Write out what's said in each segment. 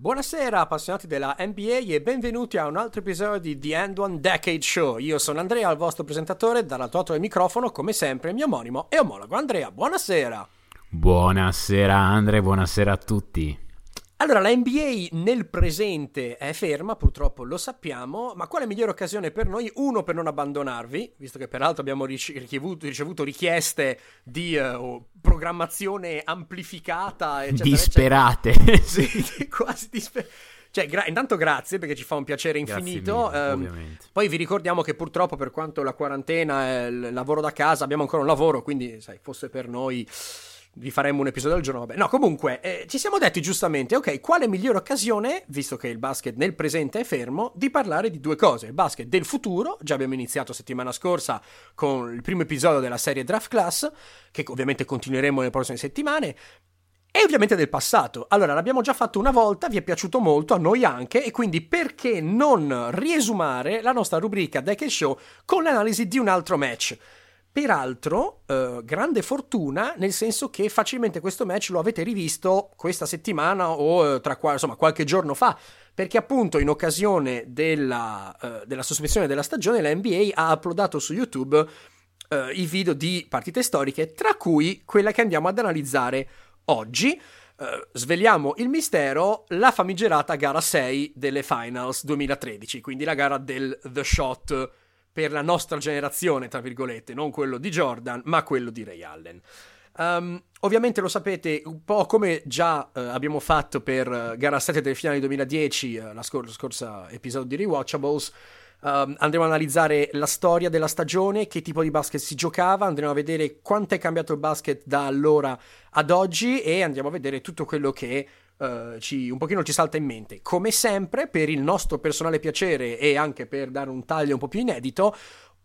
Buonasera appassionati della NBA e benvenuti a un altro episodio di The End One Decade Show. Io sono Andrea, il vostro presentatore, dall'altro lato del microfono, come sempre, il mio omonimo e omologo Andrea. Buonasera. Buonasera Andrea, buonasera a tutti. Allora, la NBA nel presente è ferma, purtroppo lo sappiamo, ma quale migliore occasione per noi? Uno, per non abbandonarvi, visto che peraltro abbiamo ricevuto, ricevuto richieste di uh, programmazione amplificata, eccetera, Disperate. Eccetera. sì, quasi disperate. Cioè, gra- intanto grazie perché ci fa un piacere infinito. Mille, um, poi vi ricordiamo che purtroppo per quanto la quarantena è il lavoro da casa, abbiamo ancora un lavoro, quindi sai, fosse per noi vi faremo un episodio al giorno, vabbè. No, comunque, eh, ci siamo detti giustamente, ok, quale migliore occasione, visto che il basket nel presente è fermo, di parlare di due cose. Il basket del futuro, già abbiamo iniziato settimana scorsa con il primo episodio della serie Draft Class, che ovviamente continueremo nelle prossime settimane, e ovviamente del passato. Allora, l'abbiamo già fatto una volta, vi è piaciuto molto, a noi anche, e quindi perché non riesumare la nostra rubrica Decade Show con l'analisi di un altro match? Peraltro, eh, grande fortuna, nel senso che facilmente questo match lo avete rivisto questa settimana o eh, tra qua, insomma, qualche giorno fa, perché appunto in occasione della, eh, della sospensione della stagione la NBA ha uploadato su YouTube eh, i video di partite storiche, tra cui quella che andiamo ad analizzare oggi. Uh, sveliamo il mistero, la famigerata gara 6 delle Finals 2013, quindi la gara del The Shot per la nostra generazione, tra virgolette, non quello di Jordan, ma quello di Ray Allen. Um, ovviamente lo sapete, un po' come già uh, abbiamo fatto per uh, gara 7 del finale 2010, uh, la scor- scorsa episodio di Rewatchables, um, andremo a analizzare la storia della stagione, che tipo di basket si giocava, andremo a vedere quanto è cambiato il basket da allora ad oggi e andiamo a vedere tutto quello che uh, ci, un pochino ci salta in mente. Come sempre, per il nostro personale piacere e anche per dare un taglio un po' più inedito,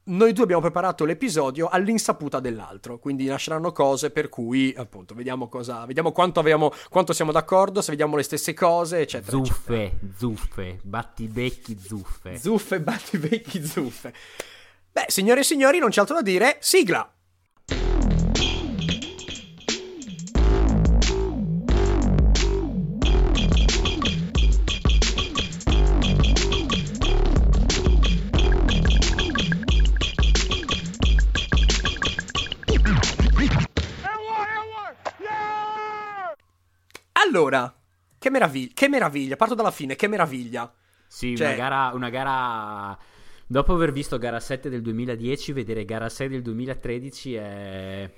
noi due abbiamo preparato l'episodio all'insaputa dell'altro, quindi nasceranno cose per cui, appunto, vediamo cosa, vediamo quanto, abbiamo, quanto siamo d'accordo, se vediamo le stesse cose, eccetera. Zuffe, eccetera. zuffe, battibecchi, zuffe. Zuffe, battibecchi, zuffe. Beh, signore e signori, non c'è altro da dire, sigla! Allora, che meraviglia, che meraviglia, parto dalla fine, che meraviglia. Sì, cioè... una, gara, una gara... Dopo aver visto gara 7 del 2010, vedere gara 6 del 2013 è...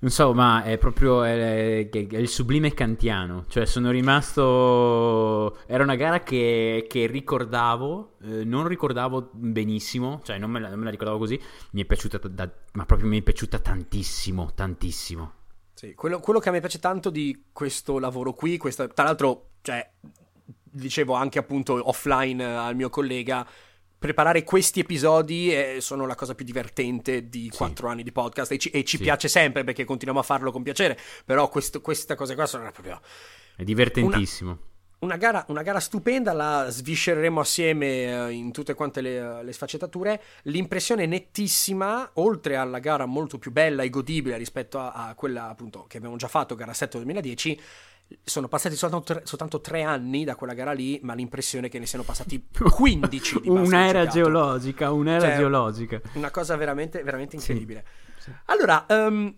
Non so, ma è proprio è, è il sublime kantiano. Cioè, sono rimasto. Era una gara che, che ricordavo, eh, non ricordavo benissimo, cioè non me, la, non me, la, ricordavo così. Mi è piaciuta, da, ma proprio mi è piaciuta tantissimo, tantissimo. Sì, quello, quello, che a me piace tanto di questo lavoro qui, questa, tra l'altro, cioè, dicevo anche appunto offline al mio collega, preparare questi episodi è, sono la cosa più divertente di quattro sì. anni di podcast e ci, e ci sì. piace sempre perché continuiamo a farlo con piacere, però questo, questa cosa qua sono proprio... È divertentissimo. Una una gara, una gara, stupenda, la sviscereremo assieme uh, in tutte quante le, le, sfaccettature. L'impressione nettissima, oltre alla gara molto più bella e godibile rispetto a, a quella appunto che abbiamo già fatto, gara 7 2010, sono passati soltanto tre, soltanto tre, anni da quella gara lì, ma l'impressione è che ne siano passati 15 di Un'era geologica, un'era cioè, geologica. Una cosa veramente, veramente incredibile. Sì, sì. Allora, um,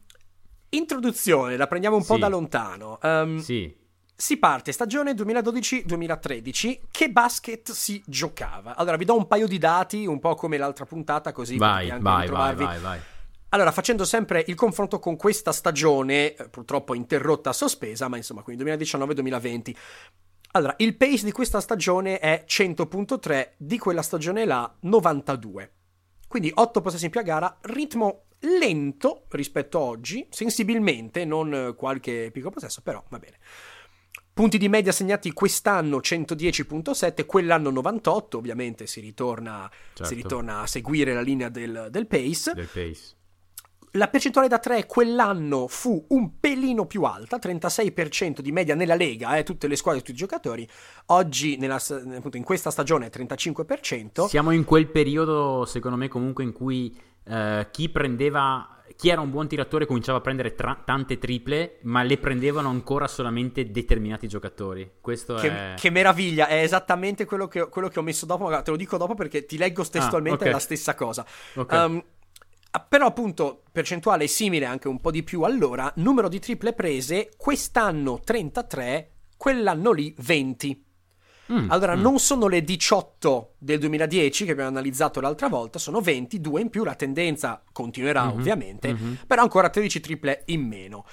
introduzione, la prendiamo un sì. po' da lontano. Um, sì si parte stagione 2012-2013. Che basket si giocava? Allora, vi do un paio di dati, un po' come l'altra puntata, così vai, vai, vai, vai, vai. Allora, facendo sempre il confronto con questa stagione, eh, purtroppo interrotta, sospesa, ma insomma, quindi 2019-2020. Allora, il pace di questa stagione è 100.3, di quella stagione là 92. Quindi 8 possessi in più a gara, ritmo lento rispetto a oggi, sensibilmente, non qualche piccolo possesso, però va bene. Punti di media segnati quest'anno 110.7, quell'anno 98, ovviamente si ritorna, certo. si ritorna a seguire la linea del, del pace. Del pace. La percentuale da 3 quell'anno fu un pelino più alta, 36% di media nella Lega, eh, tutte le squadre, tutti i giocatori. Oggi, nella, appunto, in questa stagione, è 35%. Siamo in quel periodo, secondo me, comunque in cui eh, chi prendeva chi era un buon tiratore cominciava a prendere tra- tante triple, ma le prendevano ancora solamente determinati giocatori. Questo che, è... che meraviglia, è esattamente quello che, quello che, ho messo dopo. Te lo dico dopo perché ti leggo testualmente, ah, okay. la stessa cosa. Okay. Um, però appunto percentuale simile anche un po' di più allora, numero di triple prese, quest'anno 33, quell'anno lì 20. Mm, allora, mm. non sono le 18 del 2010 che abbiamo analizzato l'altra volta, sono 20, due in più, la tendenza continuerà mm-hmm, ovviamente, mm-hmm. però ancora 13 triple in meno.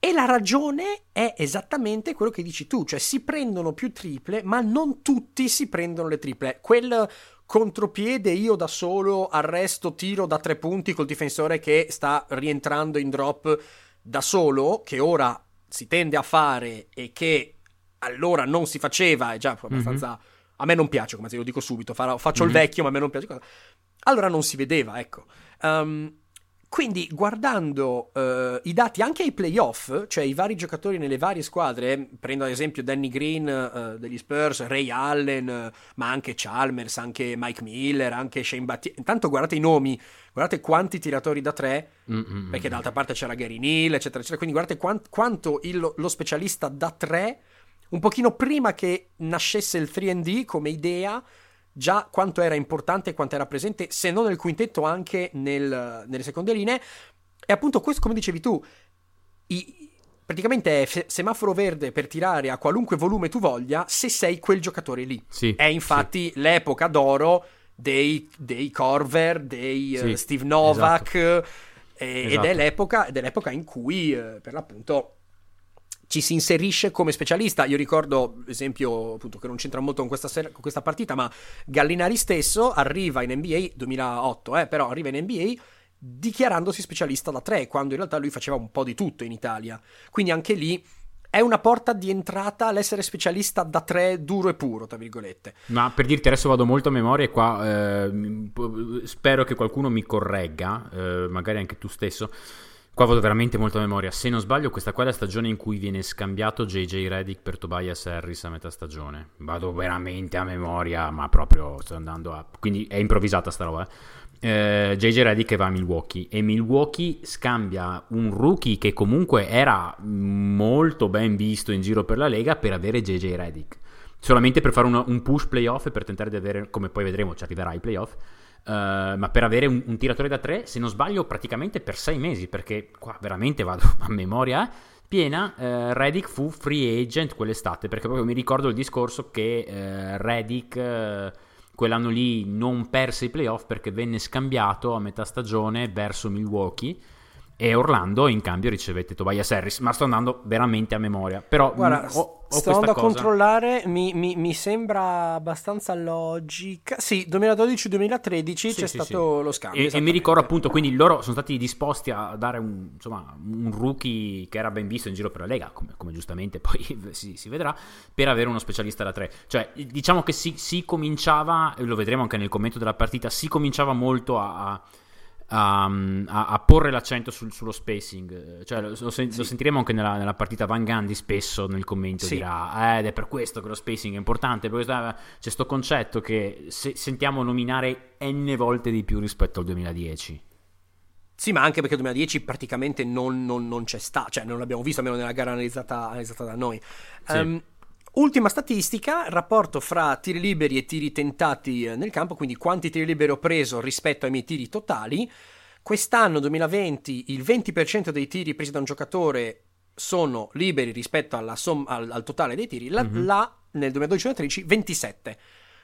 E la ragione è esattamente quello che dici tu, cioè si prendono più triple, ma non tutti si prendono le triple. Quel contropiede io da solo, arresto, tiro da tre punti col difensore che sta rientrando in drop da solo, che ora si tende a fare e che allora non si faceva, è già abbastanza... Mm-hmm. A me non piace, come se lo dico subito, farò, faccio mm-hmm. il vecchio, ma a me non piace. Allora non si vedeva, ecco. Um, quindi guardando uh, i dati anche ai playoff, cioè i vari giocatori nelle varie squadre, prendo ad esempio Danny Green uh, degli Spurs, Ray Allen, uh, ma anche Chalmers, anche Mike Miller, anche Shane Battier. Intanto guardate i nomi, guardate quanti tiratori da tre, mm-hmm. perché d'altra parte c'era Gary Neal, eccetera, eccetera. Quindi guardate quant- quanto il, lo specialista da tre un pochino prima che nascesse il 3D come idea, già quanto era importante e quanto era presente, se non nel quintetto, anche nel, nelle seconde linee. E appunto questo, come dicevi tu, i, praticamente è semaforo verde per tirare a qualunque volume tu voglia se sei quel giocatore lì. Sì, è infatti sì. l'epoca d'oro dei, dei Corver, dei sì, uh, Steve Novak, esatto. eh, esatto. Ed, è l'epoca, ed, è l'epoca, in cui, eh, per l'appunto, ci si inserisce come specialista. Io ricordo, esempio, appunto, che non c'entra molto con questa, con questa partita, ma Gallinari stesso arriva in NBA 2008, eh, però arriva in NBA dichiarandosi specialista da tre, quando in realtà lui faceva un po' di tutto in Italia. Quindi anche lì è una porta di entrata all'essere specialista da tre duro e puro, tra virgolette. Ma per dirti adesso vado molto a memoria e qua eh, spero che qualcuno mi corregga, eh, magari anche tu stesso. Qua vado veramente molto a memoria. Se non sbaglio, questa qua è la stagione in cui viene scambiato JJ Reddick per Tobias Harris a metà stagione. Vado veramente a memoria, ma proprio sto andando a. Quindi è improvvisata sta roba. Eh, JJ Reddick va a Milwaukee e Milwaukee scambia un rookie che comunque era molto ben visto in giro per la Lega per avere JJ Reddick. Solamente per fare una, un push playoff e per tentare di avere, come poi vedremo, ci arriverà ai playoff Uh, ma per avere un, un, tiratore da tre, se non sbaglio, praticamente per sei mesi, perché qua veramente vado a memoria piena. Uh, Reddick fu free agent quell'estate, perché proprio mi ricordo il discorso che uh, Reddick quell'anno lì non perse i playoff perché venne scambiato a metà stagione verso Milwaukee e Orlando in cambio ricevette Tobias Harris, ma sto andando veramente a memoria. Però Guarda, mh, ho, ho sto andando a controllare, mi, mi, mi, sembra abbastanza logica. Sì, 2012-2013 sì, c'è sì, stato sì. lo scambio. E, e, mi ricordo appunto, quindi loro sono stati disposti a dare un, insomma, un rookie che era ben visto in giro per la Lega, come, come giustamente poi si, si, vedrà, per avere uno specialista da tre. Cioè, diciamo che si, si cominciava, lo vedremo anche nel commento della partita, si cominciava molto a, a a, a, a porre l'accento sul, sullo spacing. Cioè, lo, lo, sen- sì. lo, sentiremo anche nella, nella, partita Van Gandhi spesso nel commento sì. dirà eh, ed è per questo che lo spacing è importante, perché c'è questo concetto che se, sentiamo nominare n volte di più rispetto al 2010. Sì, ma anche perché il 2010 praticamente non, non, non c'è sta, cioè non l'abbiamo visto almeno nella gara analizzata, analizzata da noi. Sì. Um, Ultima statistica, rapporto fra tiri liberi e tiri tentati eh, nel campo, quindi quanti tiri liberi ho preso rispetto ai miei tiri totali. Quest'anno 2020 il 20% dei tiri presi da un giocatore sono liberi rispetto som- al-, al, totale dei tiri, la, mm-hmm. la nel 2012-2013 27.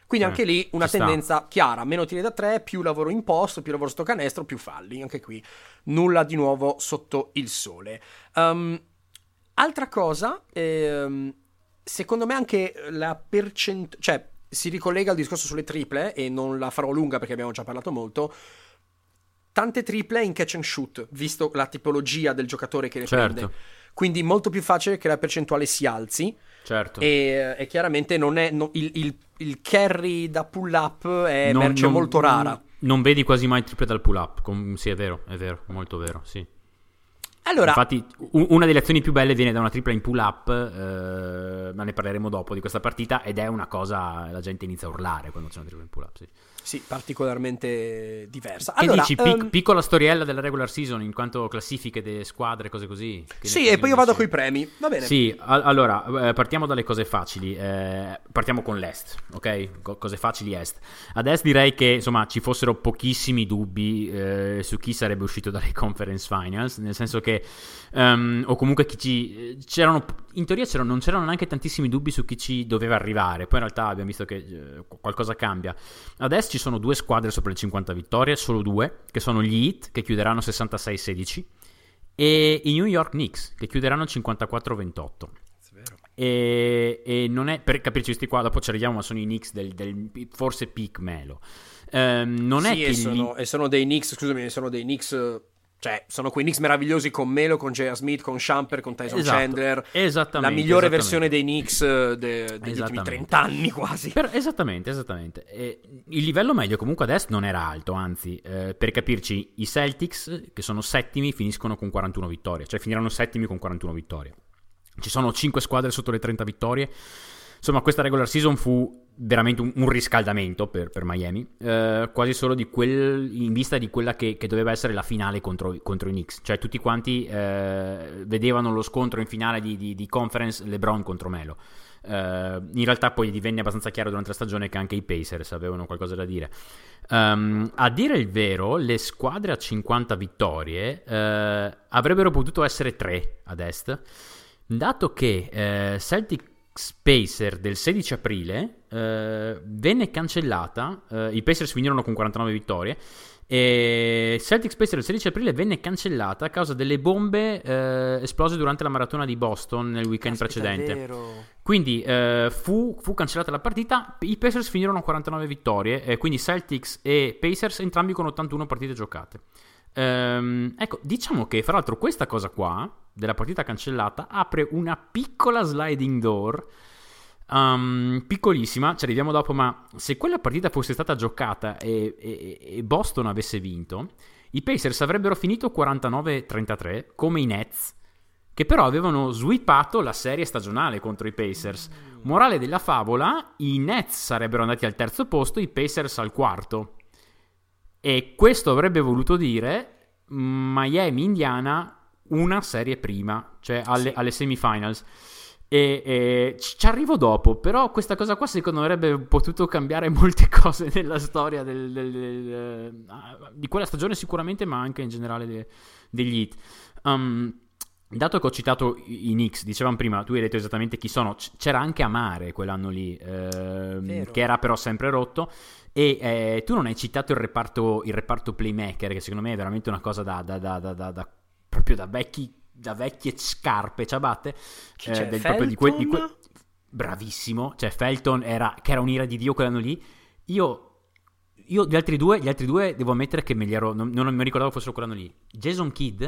Quindi eh, anche lì una tendenza sta. chiara, meno tiri da 3, più lavoro in posto, più lavoro sto canestro, più falli, anche qui nulla di nuovo sotto il sole. Um, altra cosa, ehm, secondo me anche la percentuale, cioè si ricollega al discorso sulle triple e non la farò lunga perché abbiamo già parlato molto. Tante triple in catch and shoot, visto la tipologia del giocatore che le certo. prende. Quindi molto più facile che la percentuale si alzi. Certo. E, e chiaramente non è, no, il, il, il, carry da pull up è non, merce non, molto rara. Non vedi quasi mai triple dal pull up. Com- sì, è vero, è vero, molto vero, sì. Allora, Infatti, un, una delle azioni più belle viene da una tripla in pull up, eh, ma ne parleremo dopo di questa partita. Ed è una cosa, la gente inizia a urlare quando c'è una tripla in pull up. Sì. Sì, particolarmente diversa. Che allora, dici? Pic- um... Piccola storiella della regular season in quanto classifiche delle squadre, cose così. sì, e poi io vado con i premi. Va bene. Sì, a- allora, eh, partiamo dalle cose facili. Eh, partiamo con l'Est, ok? Co- cose facili Est. Ad Est direi che, insomma, ci fossero pochissimi dubbi eh, su chi sarebbe uscito dalle conference finals, nel senso che, um, o comunque chi ci... C'erano, in teoria c'erano, non c'erano neanche tantissimi dubbi su chi ci doveva arrivare. Poi in realtà abbiamo visto che eh, qualcosa cambia. Ad Est ci sono due squadre sopra le 50 vittorie, solo due, che sono gli Heat, che chiuderanno 66-16, e i New York Knicks, che chiuderanno 54-28. E, e, non è per capirci questi qua, dopo ci arriviamo, ma sono i Knicks del, del forse peak melo. Um, non sì, è che e sono, e sono dei Knicks, scusami, sono dei Knicks cioè, sono quei Knicks meravigliosi con Melo, con J.R. Smith, con Shumper, con Tyson esatto, Chandler. Esattamente. La migliore versione dei Knicks eh, de, degli ultimi 30 anni quasi. Per, esattamente, esattamente. E il livello medio comunque adesso non era alto, anzi, eh, per capirci, i Celtics, che sono settimi, finiscono con 41 vittorie. Cioè, finiranno settimi con 41 vittorie. Ci sono 5 squadre sotto le 30 vittorie. Insomma, questa regular season fu veramente un, un riscaldamento per, per Miami, eh, quasi solo quel, in vista di quella che, che, doveva essere la finale contro, contro i Knicks. Cioè tutti quanti eh, vedevano lo scontro in finale di, di, di conference LeBron contro Melo. Uh, in realtà poi divenne abbastanza chiaro durante la stagione che anche i Pacers avevano qualcosa da dire. Um, a dire il vero, le squadre a 50 vittorie uh, avrebbero potuto essere tre ad est, dato che uh, Celtic Spacer del 16 aprile eh, venne cancellata. Eh, I Pacers finirono con 49 vittorie. E Celtic Spacer del 16 aprile venne cancellata a causa delle bombe eh, esplose durante la maratona di Boston nel weekend Aspetta, precedente. Quindi eh, fu, fu, cancellata la partita. I Pacers finirono con 49 vittorie. quindi Celtics e Pacers entrambi con 81 partite giocate. Ehm, ecco, diciamo che fra l'altro questa cosa qua, della partita cancellata, apre una piccola sliding door. Um, piccolissima, ci arriviamo dopo, ma se quella partita fosse stata giocata e, e, e Boston avesse vinto, i Pacers avrebbero finito 49-33 come i Nets, che però avevano sweepato la serie stagionale contro i Pacers. Morale della favola, i Nets sarebbero andati al terzo posto, i Pacers al quarto. E questo avrebbe voluto dire Miami-Indiana una serie prima, cioè alle, sì. alle semifinals. E, e, ci arrivo dopo, però questa cosa qua secondo me avrebbe potuto cambiare molte cose nella storia del, del, del, uh, di quella stagione sicuramente, ma anche in generale de, degli hit. Um, dato che ho citato i, Knicks, dicevamo prima, tu hai detto esattamente chi sono, c'era anche Amare quell'anno lì, ehm, che era però sempre rotto. E eh, tu non hai citato il reparto, il reparto, playmaker, che secondo me è veramente una cosa da, da, da, da proprio da, vecchi, da vecchie scarpe ciabatte. Chi eh, del, proprio di, que, di que... Bravissimo, cioè Felton era, che era un'ira di Dio quell'anno lì. Io, io gli, altri due, gli altri due devo ammettere che me li ero, non, non mi ricordavo fossero quell'anno lì. Jason Kidd.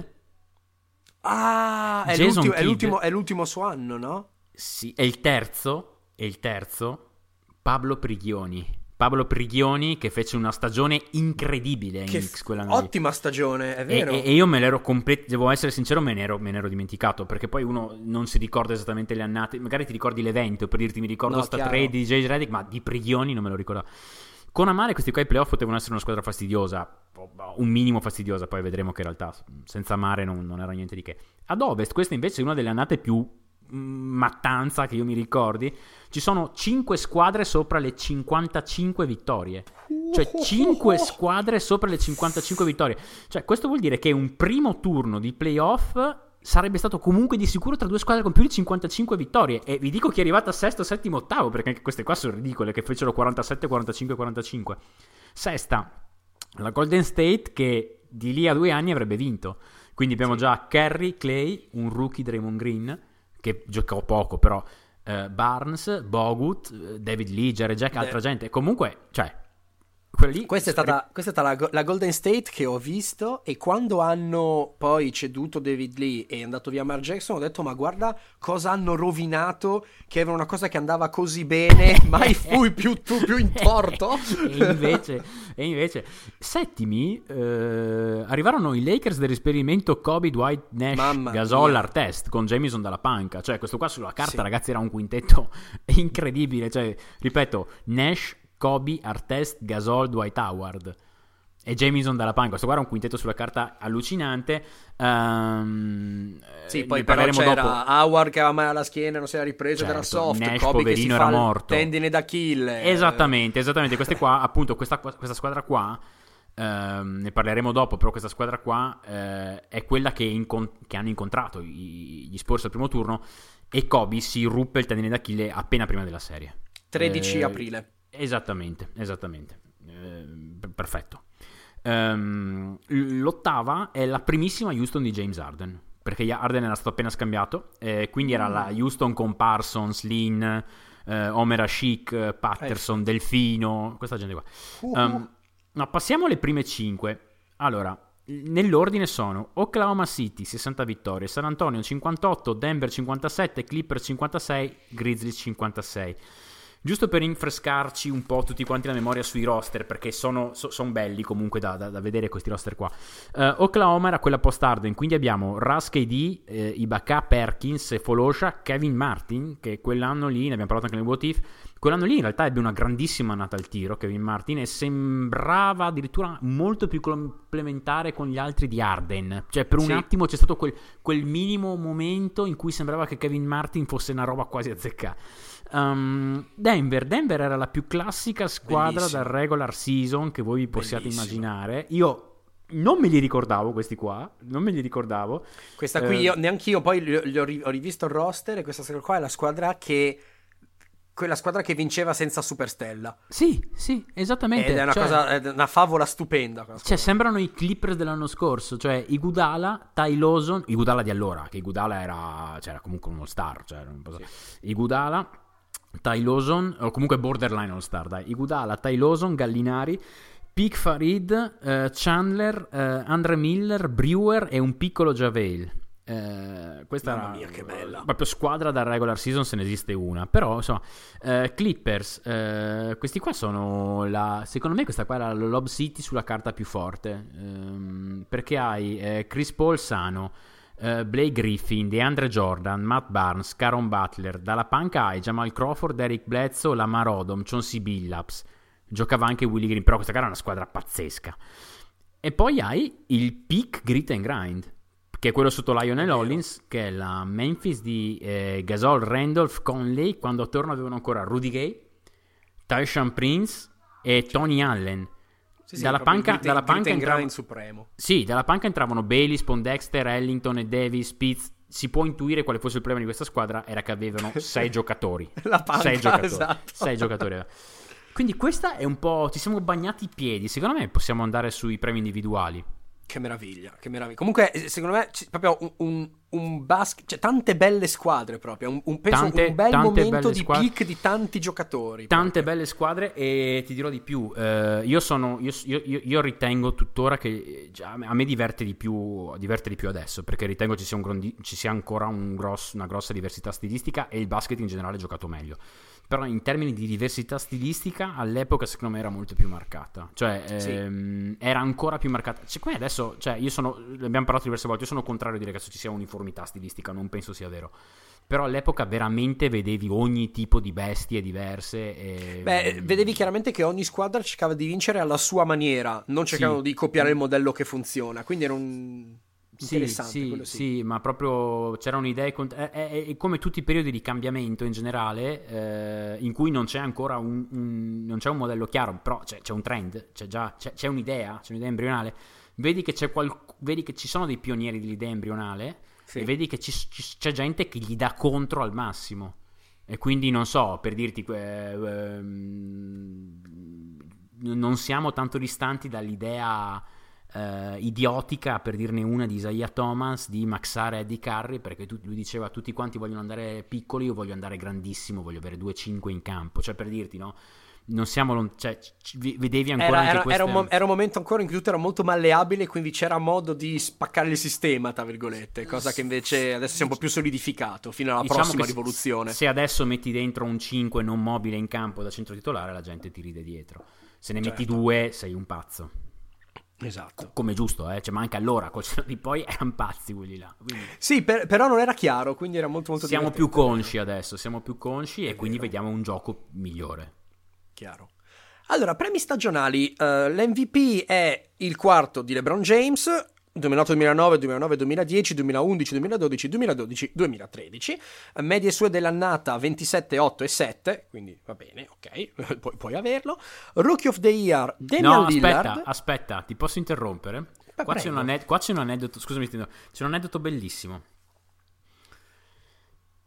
Ah, è, l'ultimo, Kidd, è, l'ultimo, è l'ultimo suo anno, no? Sì, è il terzo, è il terzo, Pablo Prighioni. Pablo Prighioni che fece una stagione incredibile in Knicks quell'anno ottima stagione, è vero. E, e, io me l'ero completamente, devo essere sincero, me ne, ero, me ne, ero, dimenticato perché poi uno non si ricorda esattamente le annate, magari ti ricordi l'evento per dirti mi ricordo no, sta trade di J.J. Redick, ma di Prighioni non me lo ricordo. Con Amare questi qua i playoff potevano essere una squadra fastidiosa, un minimo fastidiosa, poi vedremo che in realtà senza Amare non, non era niente di che. Ad Ovest questa invece è una delle annate più mattanza che io mi ricordi, ci sono 5 squadre sopra le 55 vittorie. Cioè 5 squadre sopra le 55 vittorie. Cioè questo vuol dire che un primo turno di playoff sarebbe stato comunque di sicuro tra due squadre con più di 55 vittorie. E vi dico chi è arrivato a sesto, settimo, ottavo, perché anche queste qua sono ridicole, che fecero 47, 45, 45. Sesta, la Golden State che di lì a due anni avrebbe vinto. Quindi abbiamo sì. già Kerry, Clay, un rookie Draymond Green che giocò poco, però uh, Barnes, Bogut, David Lee, Jerry Jack, altra gente. Comunque, cioè, Lì, questa, è stata, questa, è stata, la, la, Golden State che ho visto e quando hanno poi ceduto David Lee e è andato via Mark Jackson ho detto ma guarda cosa hanno rovinato che era una cosa che andava così bene mai fui più tu più in torto e, invece, e invece settimi eh, arrivarono i Lakers dell'esperimento Kobe, Dwight, Nash, Mamma Gasol, mia. Artest con Jamison dalla panca cioè questo qua sulla carta sì. ragazzi era un quintetto incredibile cioè ripeto Nash Kobe, Artest, Gasol, Dwight Howard e Jamison dalla panca. Questo qua era un quintetto sulla carta allucinante. Um, sì, poi però c'era dopo. Howard che aveva male alla schiena, non si era ripreso certo, era soft. Nash, Kobe che si era morto. Tendine d'Achille. Esattamente, esattamente. Queste qua, appunto, questa, questa squadra qua. Uh, ne parleremo dopo, però questa squadra qua uh, è quella che, incont- che hanno incontrato i- gli Spurs al primo turno e Kobe si ruppe il tendine d'Achille appena prima della serie. 13 eh, aprile. Esattamente, esattamente. Eh, perfetto. Um, l'ottava è la primissima Houston di James Arden. Perché Arden era stato appena scambiato, eh, quindi era la mm. Houston con Parsons, Lynn, eh, Omer Ashik, Patterson, eh. Delfino, questa gente qua. Um, no, passiamo alle prime 5. Allora, nell'ordine sono Oklahoma City 60 vittorie, San Antonio 58, Denver 57, Clippers 56, Grizzlies 56. Giusto per rinfrescarci un po' tutti quanti la memoria sui roster, perché sono, so, son belli comunque da, da, da, vedere questi roster qua. Uh, Oklahoma era quella post-Arden, quindi abbiamo Russ KD, eh, Ibaka, Perkins, Folosha, Kevin Martin, che quell'anno lì, ne abbiamo parlato anche nel What If, quell'anno lì in realtà ebbe una grandissima annata al tiro, Kevin Martin, e sembrava addirittura molto più complementare con gli altri di Arden. Cioè per un sì. attimo c'è stato quel, quel minimo momento in cui sembrava che Kevin Martin fosse una roba quasi azzeccata. Um, Denver. Denver era la più classica squadra Bellissimo. dal regular season che voi possiate Bellissimo. immaginare. Io non me li ricordavo questi qua, non me li ricordavo. Questa qui, eh, io, neanche io, poi li ho, ho, rivisto il roster e questa qua è la squadra che... Quella squadra che vinceva senza Superstella. Sì, sì, esattamente. Ed è una, cioè, cosa, è una favola stupenda. Cioè, sembrano i Clippers dell'anno scorso. Cioè, Igudala, Ty Lawson, Igudala di allora, che Igudala era, cioè, era comunque uno star. Cioè, sì. Igudala, Ty Lawson, o comunque borderline all star, dai, Igudala, Ty Lawson, Gallinari, Pick Farid, uh, Chandler, uh, Andre Miller, Brewer e un piccolo Javel. Uh, questa Mamma mia, che bella. Proprio squadra da regular season se ne esiste una. Però, insomma, uh, Clippers, uh, questi qua sono la. Secondo me, questa qua era la Lob City sulla carta più forte. Um, perché hai Chris Paul sano uh, Blake Griffin, DeAndre Jordan, Matt Barnes, Caron Butler. Dalla panca hai Jamal Crawford, Eric Bledsoe, Lamar Odom, Chauncey Billups. Giocava anche Willie Green, però questa gara è una squadra pazzesca. E poi hai il peak grit and grind, che è quello sotto Lionel Hollins, che è la Memphis di eh, Gasol, Randolph, Conley, quando torno avevano ancora Rudy Gay, Tyshawn Prince e Tony Allen. Sì, sì, dalla panca, grit, dalla panca entravano, supremo. Sì, dalla panca entravano Bailey, Spondexter, Ellington e Davis, Spitz. Si può intuire quale fosse il problema di questa squadra, era che avevano sei giocatori. La panca, sei giocatori. Esatto. Sei giocatori. Quindi questa è un po'... Ci siamo bagnati i piedi. Secondo me possiamo andare sui premi individuali. Che meraviglia, che meraviglia. Comunque, eh, secondo me, proprio un, un, un basket, cioè tante belle squadre proprio, un, un, penso, tante, un bel momento di squadre, peak di tanti giocatori. Tante proprio. belle squadre e ti dirò di più, eh, io, sono, io, io, io, ritengo tuttora che già, a me diverte di, più, diverte di più adesso, perché ritengo ci sia, grondi, ci sia ancora grosso, una grossa diversità stilistica e il basket in generale è giocato meglio però in termini di diversità stilistica all'epoca secondo me era molto più marcata cioè sì. ehm, era ancora più marcata siccome adesso cioè io sono abbiamo parlato diverse volte io sono contrario a dire che ci sia uniformità stilistica non penso sia vero però all'epoca veramente vedevi ogni tipo di bestie diverse e... beh vedevi chiaramente che ogni squadra cercava di vincere alla sua maniera non cercavano sì. di copiare il modello che funziona quindi era un sì, sì, sì, sì, ma proprio c'era un'idea. È, è, è, come tutti i periodi di cambiamento in generale, eh, in cui non c'è ancora un, un, non c'è un modello chiaro, però c'è, c'è un trend, c'è già c'è, c'è, un'idea, c'è un'idea embrionale. Vedi che, qual, vedi che ci sono dei pionieri dell'idea embrionale sì. e vedi che ci, ci, c'è gente che gli dà contro al massimo. E quindi non so, per dirti, eh, eh, non siamo tanto distanti dall'idea Uh, idiotica, per dirne una, di Isaiah Thomas, di Maxare Eddie Curry, perché tu, lui diceva tutti quanti vogliono andare piccoli, io voglio andare grandissimo, voglio avere 2-5 in campo, cioè per dirti, no? non siamo cioè, vedevi ancora era, era, queste... era, un mo- era, un momento ancora in cui tutto era molto malleabile quindi c'era modo di spaccare il sistema tra virgolette cosa che invece adesso si è un po' più solidificato fino alla diciamo prossima rivoluzione se adesso metti dentro un 5 non mobile in campo da centro titolare la gente ti ride dietro se ne certo. metti due sei un pazzo Esatto. Come giusto, eh? cioè, ma anche allora, col di poi erano pazzi quelli là. Quindi... Sì, per, però non era chiaro, quindi era molto molto Siamo più consci adesso, siamo più consci È e vero. quindi vediamo un gioco migliore. Chiaro. Allora, premi stagionali. Uh, L'MVP è il quarto di LeBron James, 2008-2009, 2009-2010, 2011-2012, 2012-2013. Medie sue dell'annata 27, 8 e 7, quindi va bene, ok, Pu- puoi averlo. Rookie of the Year, Damian no, Lillard. aspetta, aspetta, ti posso interrompere? Qua c'è, aned- qua c'è, un aneddoto, scusami, c'è un aneddoto bellissimo.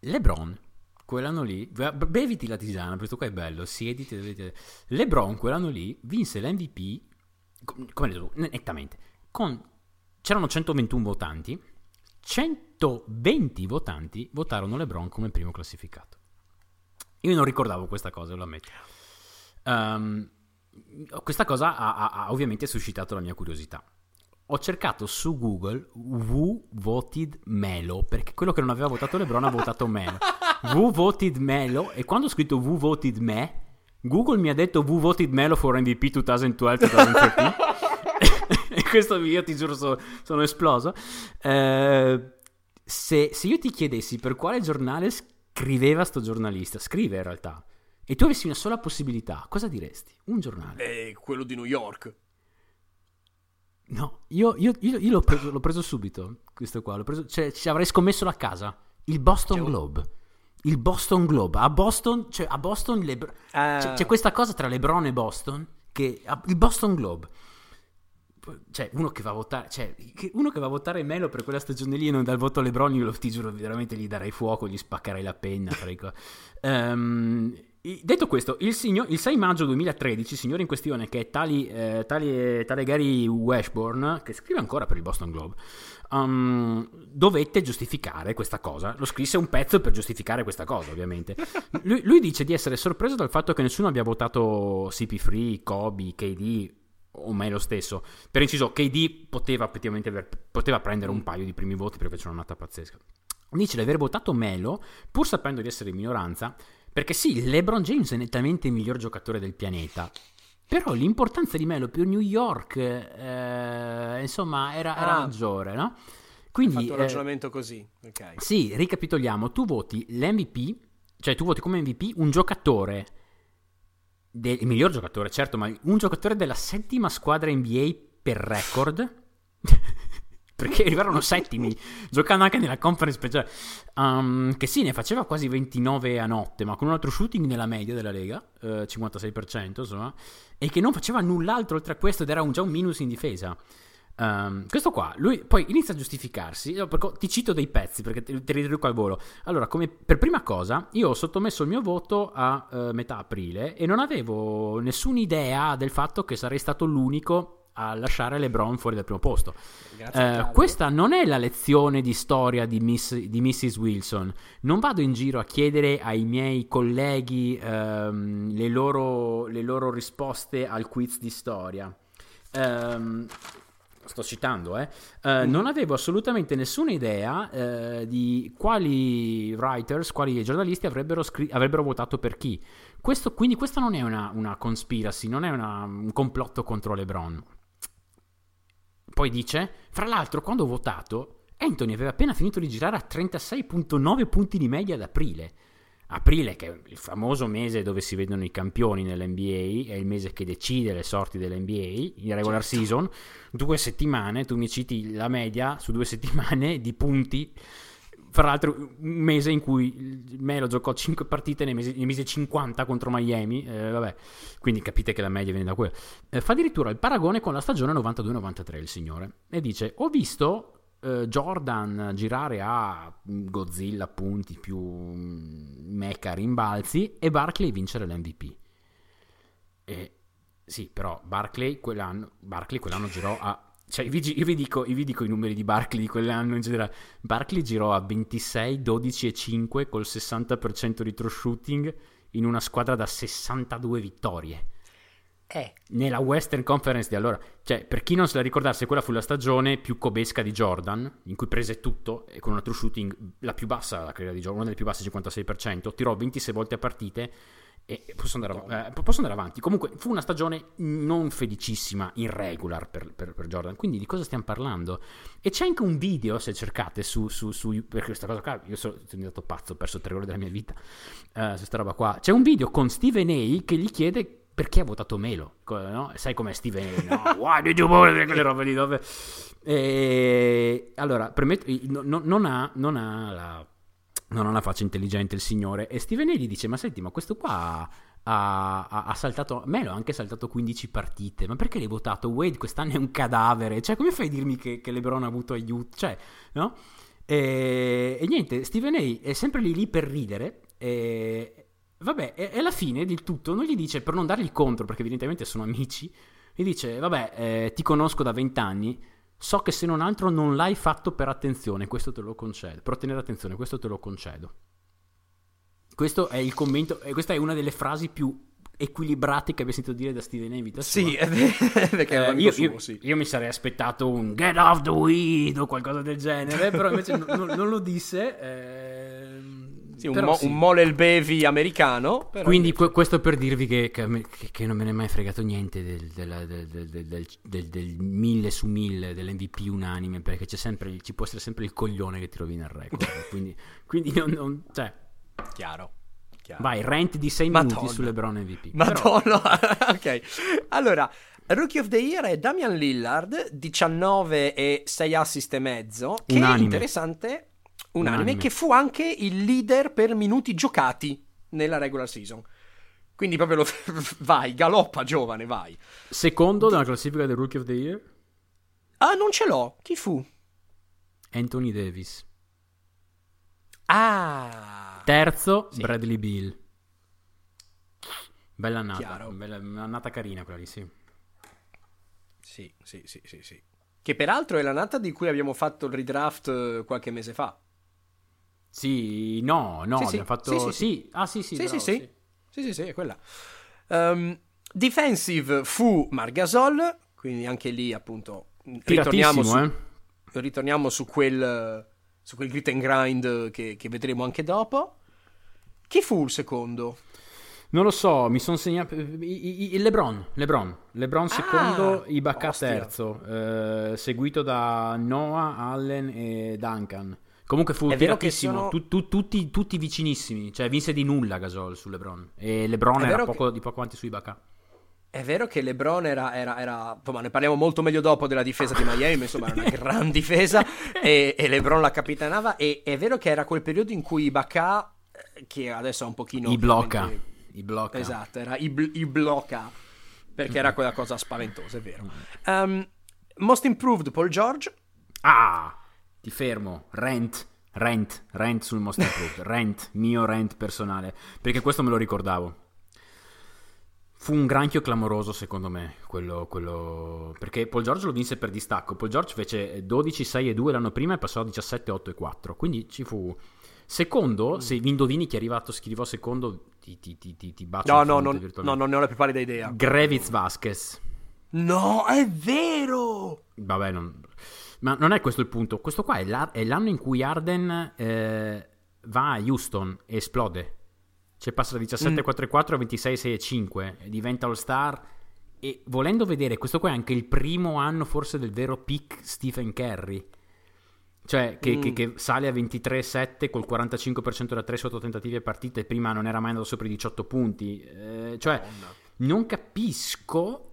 LeBron, quell'anno lì, beviti la tisana, questo qua è bello, siediti, beviti. LeBron quell'anno lì vinse l'MVP, come detto, nettamente, con c'erano 121 votanti, 120 votanti votarono LeBron come primo classificato. Io non ricordavo questa cosa, lo ammetto. Um, questa cosa ha, ha, ha, ovviamente suscitato la mia curiosità. Ho cercato su Google Who voted Melo, perché quello che non aveva votato LeBron ha votato Melo. Who voted Melo, e quando ho scritto Who voted me, Google mi ha detto Who voted Melo for MVP 2012-2013 e questo io ti giuro sono, sono esploso. Eh, se, se, io ti chiedessi per quale giornale scriveva sto giornalista, scrive in realtà, e tu avessi una sola possibilità, cosa diresti? Un giornale. Eh, quello di New York. No, io, io, io, io l'ho, preso, l'ho, preso, subito, questo qua, l'ho preso, cioè ci avrei scommesso la casa, il Boston c'è Globe. Un... Il Boston Globe, a Boston, cioè a Boston Lebr- uh... c'è, c'è, questa cosa tra Lebron e Boston, che, il Boston Globe cioè, uno che va a votare, cioè, uno che va a votare Melo per quella stagione lì e non dà il voto a Lebron, io lo, ti giuro, veramente gli darei fuoco, gli spaccherei la penna. um, detto questo, il, signor, il, 6 maggio 2013, il signore in questione, che è tali, eh, tali, tale Gary Washburn, che scrive ancora per il Boston Globe, um, dovette giustificare questa cosa. Lo scrisse un pezzo per giustificare questa cosa, ovviamente. Lui, lui dice di essere sorpreso dal fatto che nessuno abbia votato CP3, Kobe, KD o me lo stesso. Per inciso, KD poteva effettivamente aver, poteva prendere un paio di primi voti perché c'era un'annata pazzesca. Dice di aver votato Melo, pur sapendo di essere in minoranza, perché sì, LeBron James è nettamente il miglior giocatore del pianeta. Però l'importanza di Melo per New York, eh, insomma, era, era ah, maggiore, no? Quindi, fatto un eh, ragionamento eh, così. Okay. Sì, ricapitoliamo. Tu voti l'MVP, cioè tu voti come MVP un giocatore del, il miglior giocatore, certo, ma un giocatore della settima squadra NBA per record. perché arrivarono settimi, giocando anche nella conference speciale. Um, che sì, ne faceva quasi 29 a notte, ma con un altro shooting nella media della Lega, eh, 56%, insomma, e che non faceva null'altro oltre a questo ed era un, già un minus in difesa. Um, questo qua, lui poi inizia a giustificarsi. ti cito dei pezzi perché te, te li riduco al volo. Allora, come per prima cosa, io ho sottomesso il mio voto a uh, metà aprile e non avevo nessuna idea del fatto che sarei stato l'unico a lasciare LeBron fuori dal primo posto. Uh, questa non è la lezione di storia di, Miss, di, Mrs. Wilson. Non vado in giro a chiedere ai miei colleghi um, le, loro, le, loro, risposte al quiz di storia. Um, sto citando, eh, uh, non avevo assolutamente nessuna idea uh, di quali writers, quali giornalisti avrebbero, scri- avrebbero votato per chi. Questo, quindi questa non è una, una conspiracy, non è una, un complotto contro LeBron. Poi dice, fra l'altro, quando ho votato, Anthony aveva appena finito di girare a 36.9 punti di media ad aprile aprile, che è il famoso mese dove si vedono i campioni nell'NBA, è il mese che decide le sorti dell'NBA, in regular certo. season, due settimane, tu mi citi la media su due settimane di punti, fra l'altro un mese in cui Melo giocò 5 partite nei mesi, nei mesi 50 contro Miami, eh, vabbè, quindi capite che la media viene da quello. Eh, fa addirittura il paragone con la stagione 92-93 il signore, e dice, ho visto Jordan girare a Godzilla punti più mm, mecha rimbalzi e Barclay vincere l'MVP. E, sì, però Barclay quell'anno, Barclay quell'anno girò a cioè, io vi, io, vi dico, io vi, dico, i numeri di Barkley di quell'anno in generale. Barkley girò a 26, 12 e 5 col 60% di true shooting in una squadra da 62 vittorie. Eh. Nella Western Conference di allora, cioè, per chi non se la ricordasse, quella fu la stagione più cobesca di Jordan, in cui prese tutto e con una true shooting la più bassa, la carriera di Jordan, una delle più basse, 56%, tirò 26 volte a partite e posso andare, av- eh, posso andare, avanti. Comunque fu una stagione non felicissima in regular per, per, per, Jordan. Quindi di cosa stiamo parlando? E c'è anche un video, se cercate su, su, su per questa cosa qua, io sono diventato pazzo, ho perso tre ore della mia vita uh, su questa roba qua. C'è un video con Steven A che gli chiede perché ha votato Melo, no? Sai com'è Steven? No? Why did you vote? Quelle robe lì dove... E... Allora, premetto, no, non ha, non ha la non ha una faccia intelligente il signore. E Steven A gli dice: Ma senti, ma questo qua ha, ha, ha saltato. Melo ha anche saltato 15 partite. Ma perché l'hai votato? Wade quest'anno è un cadavere. Cioè, come fai a dirmi che, che LeBron ha avuto aiuto? Cioè, no? E, e niente, Steven A è sempre lì lì per ridere. E, vabbè, e, e alla fine del tutto non gli dice per non dargli contro, perché evidentemente sono amici. Gli dice: Vabbè, eh, ti conosco da 20 anni So che se non altro non l'hai fatto per attenzione, questo te lo concedo. Per ottenere attenzione, questo te lo concedo. Questo è il commento, e questa è una delle frasi più equilibrate che abbia sentito dire da Steven Evita. Sì, perché eh, io, suo, io, sì. io, mi sarei aspettato un get off the weed o qualcosa del genere, però invece non, non, lo disse. Eh, sì, un, mo- sì. un Molel Bevi americano. Quindi invece... questo per dirvi che, che, che, non me ne è mai fregato niente del, del, del, del, del, mille su mille, dell'MVP unanime, perché c'è sempre, ci può essere sempre il coglione che ti rovina il record. quindi, quindi non, non, cioè... Chiaro. Chiaro. Vai, rent di 6 minuti su LeBron MVP. Madonna, Però... ok. Allora, Rookie of the Year è Damian Lillard, 19 e 6 assist e mezzo, che Unanime. è interessante unanime, unanime, che fu anche il leader per minuti giocati nella regular season. Quindi proprio lo... vai, galoppa giovane, vai. Secondo nella classifica del Rookie of the Year? Ah, non ce l'ho. Chi fu? Anthony Davis. Ah. Terzo, sì. Bradley Bill. Bella annata, bella, annata carina quella lì, sì. Sì, sì, sì, sì, sì. Che peraltro è l'annata di cui abbiamo fatto il redraft eh, qualche mese fa. Sì, no, no, sì, abbiamo sì, fatto... Sì, sì, Ah, sì, sì, sì, bravo, sì, sì. Sì, sì, è quella. Um, defensive fu Margasol, quindi anche lì appunto ritorniamo su, eh? ritorniamo su quel, su quel grit and grind che, che vedremo anche dopo. Chi fu il secondo? Non lo so, mi sono segnato. Il Lebron, Lebron, Lebron secondo, ah, Ibaka terzo, eh, seguito da Noah, Allen e Duncan. Comunque fu tiratissimo, sono... tu, tu, tutti, tutti, vicinissimi, cioè vinse di nulla Gasol su LeBron e LeBron era poco, che... di poco avanti su Ibaka. È vero che LeBron era, era, era, insomma, ne parliamo molto meglio dopo della difesa di Miami, ma insomma era una gran difesa e, e, LeBron la capitanava e è vero che era quel periodo in cui Ibaka, eh, che adesso è un pochino... I blocca, i blocca. Esatto, era i, i blocca, perché era quella cosa spaventosa, è vero. Um, most Improved Paul George. Ah! Ti fermo, rent, rent, rent sul Most Improved, rent, mio rent personale, perché questo me lo ricordavo. Fu un granchio clamoroso secondo me, quello, quello... perché Paul George lo vinse per distacco, Paul George fece 12, 6 e 2 l'anno prima e passò a 17, 8 e 4, quindi ci fu... Secondo, mm. se vi indovini chi è arrivato, scrivo secondo, ti, ti, ti, ti, ti bacio. No, no, non, no, non ne ho la più pallida idea. Gravitz Vasquez. No, è vero! Vabbè, non... Ma non è questo il punto. Questo qua è, è l'anno in cui Arden eh, va a Houston e esplode. Cioè passa da 17-4-4 a 26-6-5, diventa All-Star. E volendo vedere, questo qua è anche il primo anno forse del vero peak Stephen Curry. Cioè che, mm. che, che sale a 23-7 col 45% da 3 sotto tentativi e partite. Prima non era mai andato sopra i 18 punti. Eh, cioè, non capisco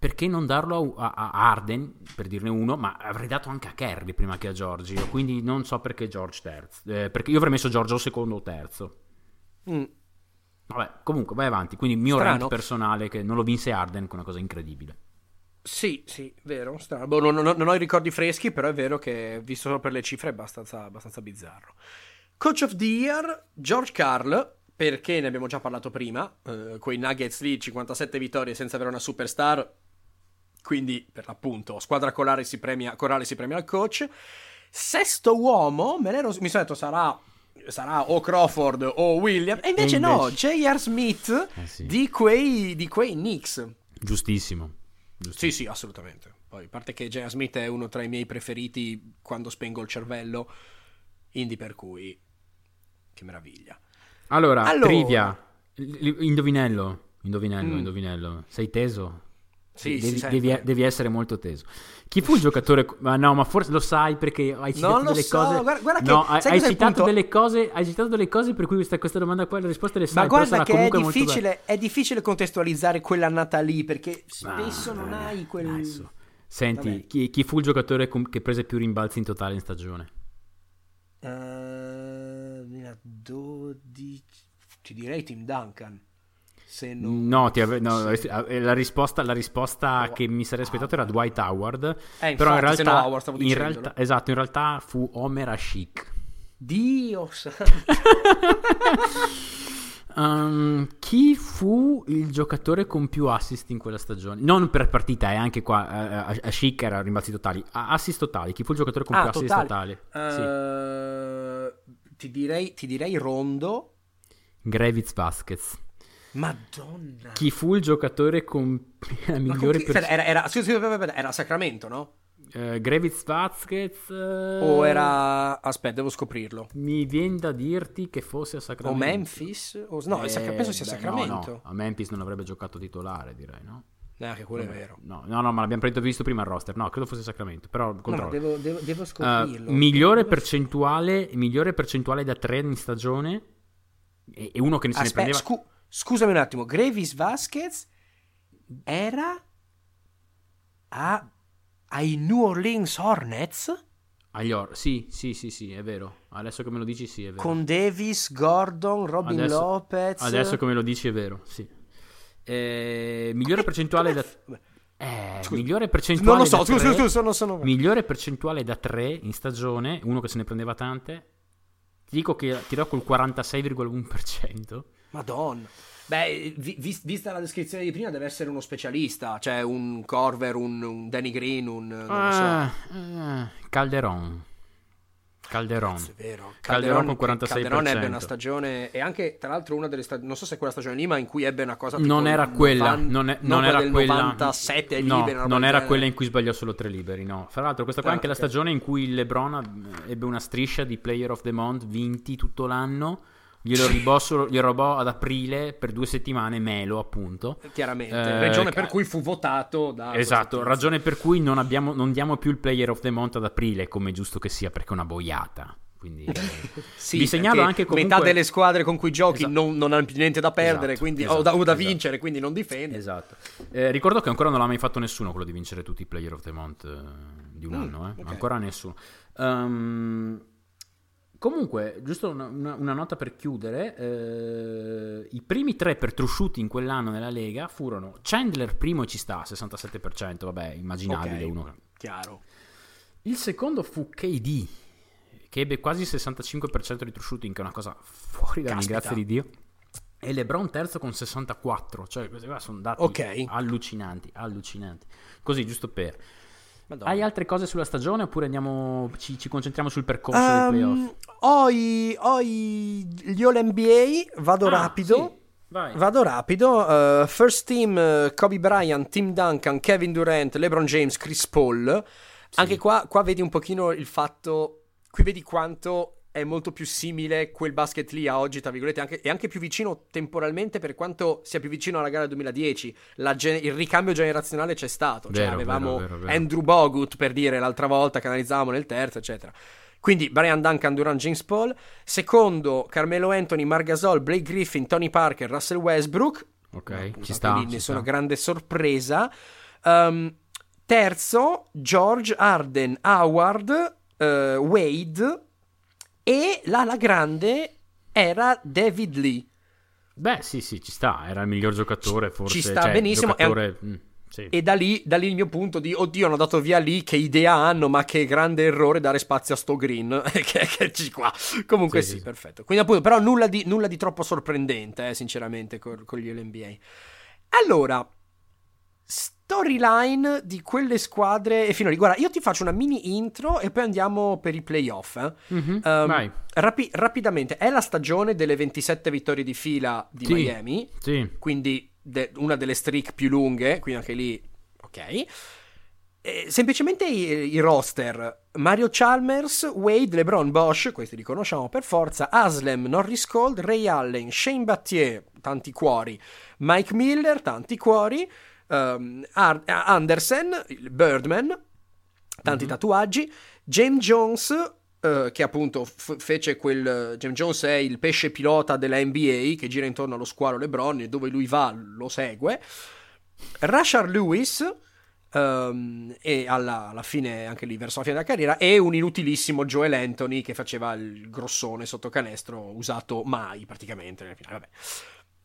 perché non darlo a, a, Arden, per dirne uno, ma avrei dato anche a Kerry prima che a Giorgio, quindi non so perché George terzo, eh, perché io avrei messo Giorgio secondo o terzo. Mm. Vabbè, comunque vai avanti, quindi il mio strano. rank personale che non lo vinse Arden, che è una cosa incredibile. Sì, sì, vero, strano. Boh, non, non, non, ho i ricordi freschi, però è vero che visto solo per le cifre è abbastanza, abbastanza bizzarro. Coach of the Year, George Carl, perché ne abbiamo già parlato prima, eh, quei Nuggets lì, 57 vittorie senza avere una superstar, quindi per l'appunto squadra corale si premia, corale si premia al coach. Sesto uomo, me l'ero, mi sono detto sarà sarà o Crawford o William. E invece, E invece- no, J.R. Smith Eh sì. di, quei, di quei Knicks. Giustissimo. Giustissimo. Sì, sì, assolutamente. Poi, a parte che J.R. Smith è uno tra i miei preferiti quando spengo il cervello, indie per cui... Che meraviglia. Allora, Allora. trivia. L- Indovinello. Indovinello, Mm. indovinello. Sei teso? Sì, devi, sì, devi- devi essere molto teso. Chi fu il giocatore? Ma no, ma forse lo sai perché hai citato Non lo delle so, cose. guarda- guarda che- no, hai, citato delle cose. Hai citato delle cose per cui questa, questa domanda qua, le risposte le sai. Ma guarda che è difficile, è difficile contestualizzare quell'annata lì perché spesso non Ah, hai quel... adesso. Senti, chi, chi fu il giocatore com- che prese più rimbalzi in totale in stagione? Eh, 2012 ti direi Tim Duncan se non No, ave- no, Sì. eh, la risposta, la risposta Oh, che mi sarei aspettato era Dwight Howard. Eh, però in infatti, se realtà, no Howard in realtà- no? esatto, in realtà fu Homer Ashik. Dio santo. Um, chi fu il giocatore con più assist in quella stagione? Non per partita, è anche qua. eh, Ashik era rimbalzi totali. Assist totali. Chi fu il giocatore con Ah, più assist totali. totali? Sì. Eh, ti, direi, ti direi Rondo Gravitz Vasquez. Madonna Chi fu il giocatore con la Ma con migliore chi- per- era, era, aspetta, era Sacramento no? eh, Gravitz Vasquez? eh, o era aspetta devo scoprirlo Mi viene da dirti che fosse a o Sacramento. Memphis o, no Eh, Sacra- penso sia beh, Sacramento no, no, a Memphis non avrebbe giocato titolare, direi, no? neanche quello è vero No, no, no, ma l'abbiamo visto prima il roster. No, credo fosse Sacramento, però no, controllo. devo, devo, devo Uh, scoprirlo migliore, Devo- percentuale, migliore percentuale da 3 in stagione e, e uno che se ne Aspetta, prendeva scu- scusami un attimo, Gravis Vasquez era a- ai New Orleans Hornets agli or- Sì, sì, sì, sì, è vero. Adesso che me lo dici, sì, è vero. con Davis, Gordon, Robin Adesso- Lopez. Adesso che me lo dici, è vero, sì. Eh, migliore percentuale da Come- eh, Scusa, migliore percentuale Non lo so, da scusa, tre- scusa, sono, sono... Migliore percentuale da 3 in stagione, uno che se ne prendeva tante. Ti dico che tirò col 46,1%. Madonna. Beh, vi- vis- vista la descrizione di prima, deve essere uno specialista. Cioè, un Corver, un, un Danny Green, un. Non lo so. Ah, eh, Calderon. Calderon. Cazzo, è vero. Calderon con Calderon, 46%. Calderon ebbe una stagione. E anche, tra l'altro, una delle stagioni. Non so se quella stagione lì, ma in cui ebbe una cosa. tipo Non era quella, 90 non, è- no, non era quella 97 ai no, roba non era genere. quella in cui sbagliò solo tre liberi, no. Fra l'altro questa qua è Ah, anche la ok. stagione in cui LeBron ebbe una striscia di Player of the Month vinti tutto l'anno. Glielo rubò, solo- glielo rubò ad aprile per due settimane Melo, appunto. Chiaramente. Eh, Ragione per cui fu votato da. Esatto, ragione per cui non, abbiamo- non diamo più il Player of the Month ad aprile, come è giusto che sia, perché è una boiata. Quindi Sì, vi segnalo anche comunque metà delle squadre con cui giochi Esatto. non, non hanno più niente da perdere, Esatto, quindi, esatto, o da, o da esatto. vincere, quindi non difendi. Esatto. Eh, ricordo che ancora non l'ha mai fatto nessuno quello di vincere tutti i Player of the Month eh, di un Mm, anno, eh. ok. ancora nessuno. Ehm, comunque, giusto una, una- una nota per chiudere, eh, i primi tre per true shooting quell'anno nella Lega furono Chandler primo e ci sta, 67%, vabbè, immaginabile Ok. uno. Chiaro. Il secondo fu KD, che ebbe quasi il 65% di true shooting, che è una cosa fuori da Caspita. grazia di Dio. E LeBron terzo con 64, cioè questi qua sono dati Ok. allucinanti, allucinanti. Così, giusto per... Madonna. Hai altre cose sulla stagione oppure andiamo, ci, ci concentriamo sul percorso Ehm, dei playoff? ho, i, ho i- gli All NBA, vado Ah, rapido. sì, vai. Vado rapido. eh, first team: eh, Kobe Bryant, Tim Duncan, Kevin Durant, LeBron James, Chris Paul. Anche qua, qua vedi un pochino il fatto. Qui vedi quanto è molto più simile quel basket lì a oggi, tra virgolette, anche, e anche più vicino temporalmente per quanto sia più vicino alla gara del 2010. La gen- il ricambio generazionale c'è stato. Cioè, Vero, avevamo vero, vero. Andrew Bogut per dire l'altra volta che analizzavamo nel terzo, eccetera. Quindi Brian Duncan, Durant, James Paul. Secondo, Carmelo Anthony, Margasol, Blake Griffin, Tony Parker, Russell Westbrook. Ok, Appunto, ci anche sta. ci nessuna grande sorpresa. Um, terzo, George, Arden, Howard, eh, Wade. E l'ala grande era David Lee. Beh, sì, sì, ci sta. Era il miglior giocatore, forse. ci sta cioè, benissimo, Giocatore, mm, sì. E da lì, da lì il mio punto di oddio, hanno dato via lì. Che idea hanno, ma che grande errore dare spazio a sto green. che, che ci qua. Comunque Sì, sì, sì, perfetto. Quindi, appunto, però nulla di, nulla di troppo sorprendente, eh, sinceramente, con, con gli LNBA. Allora, storyline di quelle squadre e fino lì. Guarda, io ti faccio una mini intro e poi andiamo per i playoff. Eh. Mhm, Um, rapi- rapidamente, è la stagione delle 27 vittorie di fila di Sì. Miami, Sì. quindi de- una delle streak più lunghe, quindi anche lì, ok. Eh, semplicemente i, i roster Mario Chalmers, Wade, LeBron Bosch, questi li conosciamo per forza, Aslem, Norris Cold, Ray Allen, Shane Battier, tanti cuori, Mike Miller, tanti cuori, ehm, Ar- Anderson, il Birdman, tanti tatuaggi, James Jones, eh, che appunto f- fece quel... James Jones è il pesce pilota della NBA che gira intorno allo squalo LeBron e dove lui va lo segue, Rashard Lewis, ehm, e alla, alla fine, anche lì verso la fine della carriera, e un inutilissimo Joel Anthony che faceva il grossone sotto canestro, usato mai praticamente nel finale. Vabbè.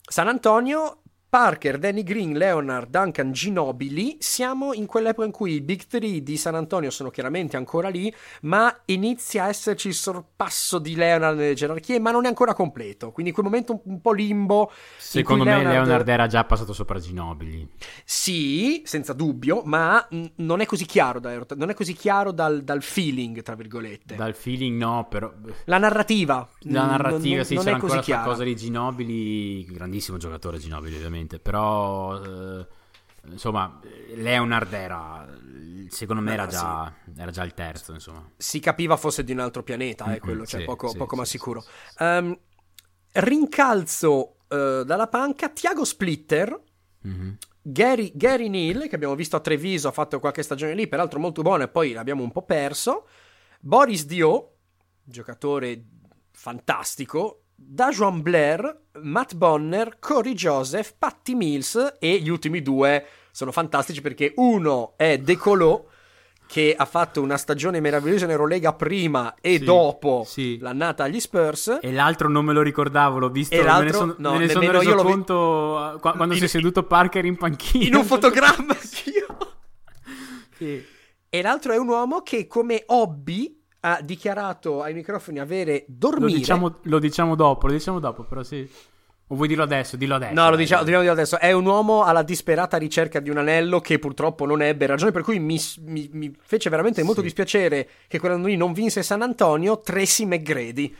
San Antonio, Parker, Danny Green, Leonard, Duncan, Ginobili. Siamo in quell'epoca in cui i Big Three di San Antonio sono chiaramente ancora lì, ma inizia a esserci il sorpasso di Leonard nelle gerarchie, ma non è ancora completo. Quindi quel momento un, po' limbo. in Secondo me Leonard... era già passato sopra Ginobili. Sì, senza dubbio, ma non è così chiaro, da- non è così chiaro dal, dal feeling, tra virgolette. Dal feeling no, però... La narrativa. La narrativa, non, sì, non c'era è così ancora cosa di Ginobili, grandissimo giocatore Ginobili ovviamente, però eh, insomma Leonard era, secondo me era già, era già il terzo, insomma. si capiva fosse di un altro pianeta, è Mm, quello, cioè sì, poco, sì, poco sì, ma sì, sicuro. sì, Ehm, rincalzo eh, dalla panca Tiago Splitter, Mhm. Gary, Gary Neal, che abbiamo visto a Treviso, ha fatto qualche stagione lì, peraltro molto buono e poi l'abbiamo un po' perso. Boris Dio, giocatore fantastico. Dajuan Blair, Matt Bonner, Corey Joseph, Patty Mills e gli ultimi due sono fantastici perché uno è De Colò che ha fatto una stagione meravigliosa in Eurolega prima e Sì, dopo sì. l'annata agli Spurs. E l'altro non me lo ricordavo, l'ho visto, E me ne sono, No, me ne sono reso l'ho vi- conto eh, qua- quando In- si è seduto Parker in panchina. In un fotogramma. Sì. E l'altro è un uomo che come hobby ha dichiarato ai microfoni avere Lo dormire. diciamo, lo diciamo dopo, lo diciamo dopo, però sì. O vuoi dirlo adesso? Dillo adesso. No, lo diciamo, dobbiamo dire adesso. È un uomo alla disperata ricerca di un anello che purtroppo non ebbe. Ragione per cui mi, mi- mi fece veramente molto Sì. dispiacere che quell'anno lì non vinse San Antonio. Tracy McGrady.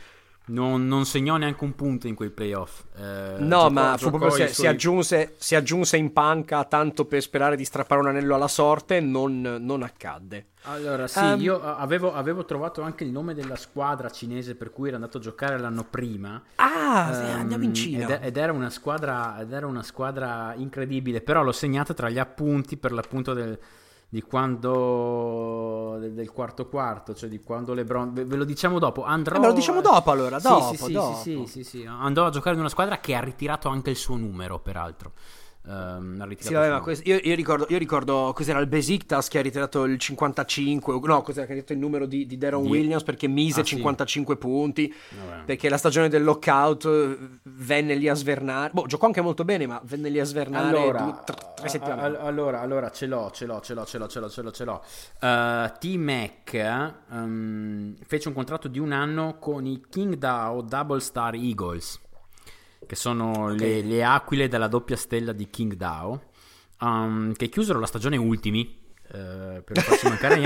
Non, non segnò neanche un punto in quei playoff. Eh, No, giocò- ma giocò proprio si, suoi- si aggiunse, si aggiunse in panca tanto per sperare di strappare un anello alla sorte. Non, non accadde. Allora, sì, Ehm, io avevo, avevo trovato anche il nome della squadra cinese per cui era andato a giocare l'anno prima. Ah, Ehm, andiamo in Cina. Ed, ed era una squadra, ed era una squadra incredibile, però l'ho segnata tra gli appunti per l'appunto del, di quando del, quarto quarto, cioè di quando LeBron ve, ve lo diciamo dopo, andrò Eh, me lo diciamo dopo allora, dopo, sì, sì, dopo. sì, sì, sì, sì. andò a giocare in una squadra che ha ritirato anche il suo numero, peraltro. Ha ritirato Sì, vabbè, ma questo- io, io ricordo, io ricordo cos'era il Besiktas che ha ritirato il 55, no, cos'era che ha ritirato il numero di, di Di- Williams perché mise Ah, sì. 55 punti, Vabbè. perché la stagione del lockout eh, venne lì a svernare, boh, giocò anche molto bene, ma venne lì a svernare Allora, due- tre, tre settimane. a- a- allora, allora, ce l'ho, ce l'ho, ce l'ho, ce l'ho, ce l'ho, ce l'ho, ce l'ho. Eh, T-Mac ehm, fece un contratto di un anno con i Qingdao Double Star Eagles, che sono le, le aquile della doppia stella di Qingdao, ehm, che chiusero la stagione ultimi. eh, per non farsi mancare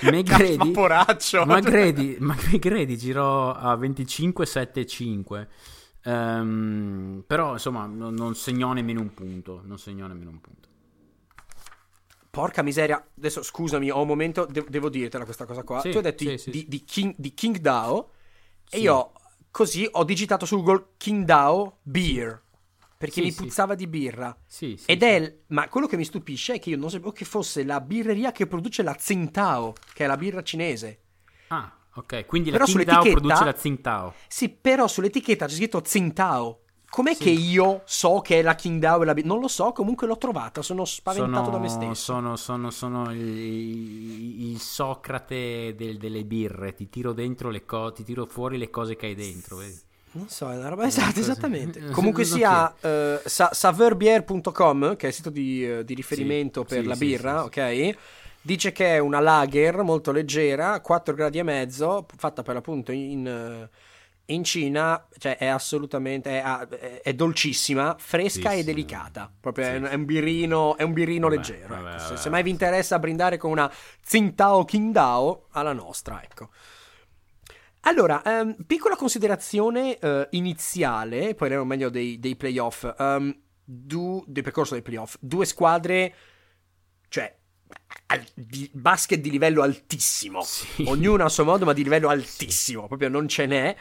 niente Vaporaccio. McGrady, McGrady girò a 25-7-5 Ehm, però insomma non, non segnò nemmeno un punto non segnò nemmeno un punto Porca miseria, adesso scusami, ho un momento, de- devo dirtela questa cosa qua. Sì, tu hai detto sì, di, sì, di, King, di King Dao e io così ho digitato su Google King Dao Beer, perché Sì, mi sì. puzzava di birra. sì, sì, Ed sì. è, ma quello che mi stupisce è che io non sapevo che fosse la birreria che produce la Tsingtao, che è la birra cinese. ah ok quindi Però la Qingdao sull'etichetta- produce la Tsingtao Sì, però sull'etichetta c'è scritto Tsingtao. Com'è Sì. che io so che è la Qingdao e la? Non lo so, comunque l'ho trovata, sono spaventato da me stesso. sono, sono, sono il, il Socrate del- delle birre ti tiro dentro le cose ti tiro fuori le cose che hai dentro vedi? Non so, è una roba cosa- esattamente. eh, Comunque sia sa- saverbier.com, che è il sito di, eh, di riferimento Sì, per sì, la birra, ok? Dice che è una lager molto leggera, 4 gradi e mezzo, fatta per l'appunto in, eh, in Cina cioè, è assolutamente è, è, dolcissima, fresca sì, e delicata. Proprio sì. è, un è un birino vabbè, leggero. Vabbè, ecco. se, se, mai vi interessa brindare con una Tsingtao Qingdao alla nostra, ecco. Allora, um, piccola considerazione uh, iniziale, poi parleremo meglio dei, dei playoff, um, du, del percorso dei playoff. Due squadre, cioè, al, di, basket di livello altissimo, sì. ognuna a suo modo, ma di livello altissimo, proprio non ce n'è.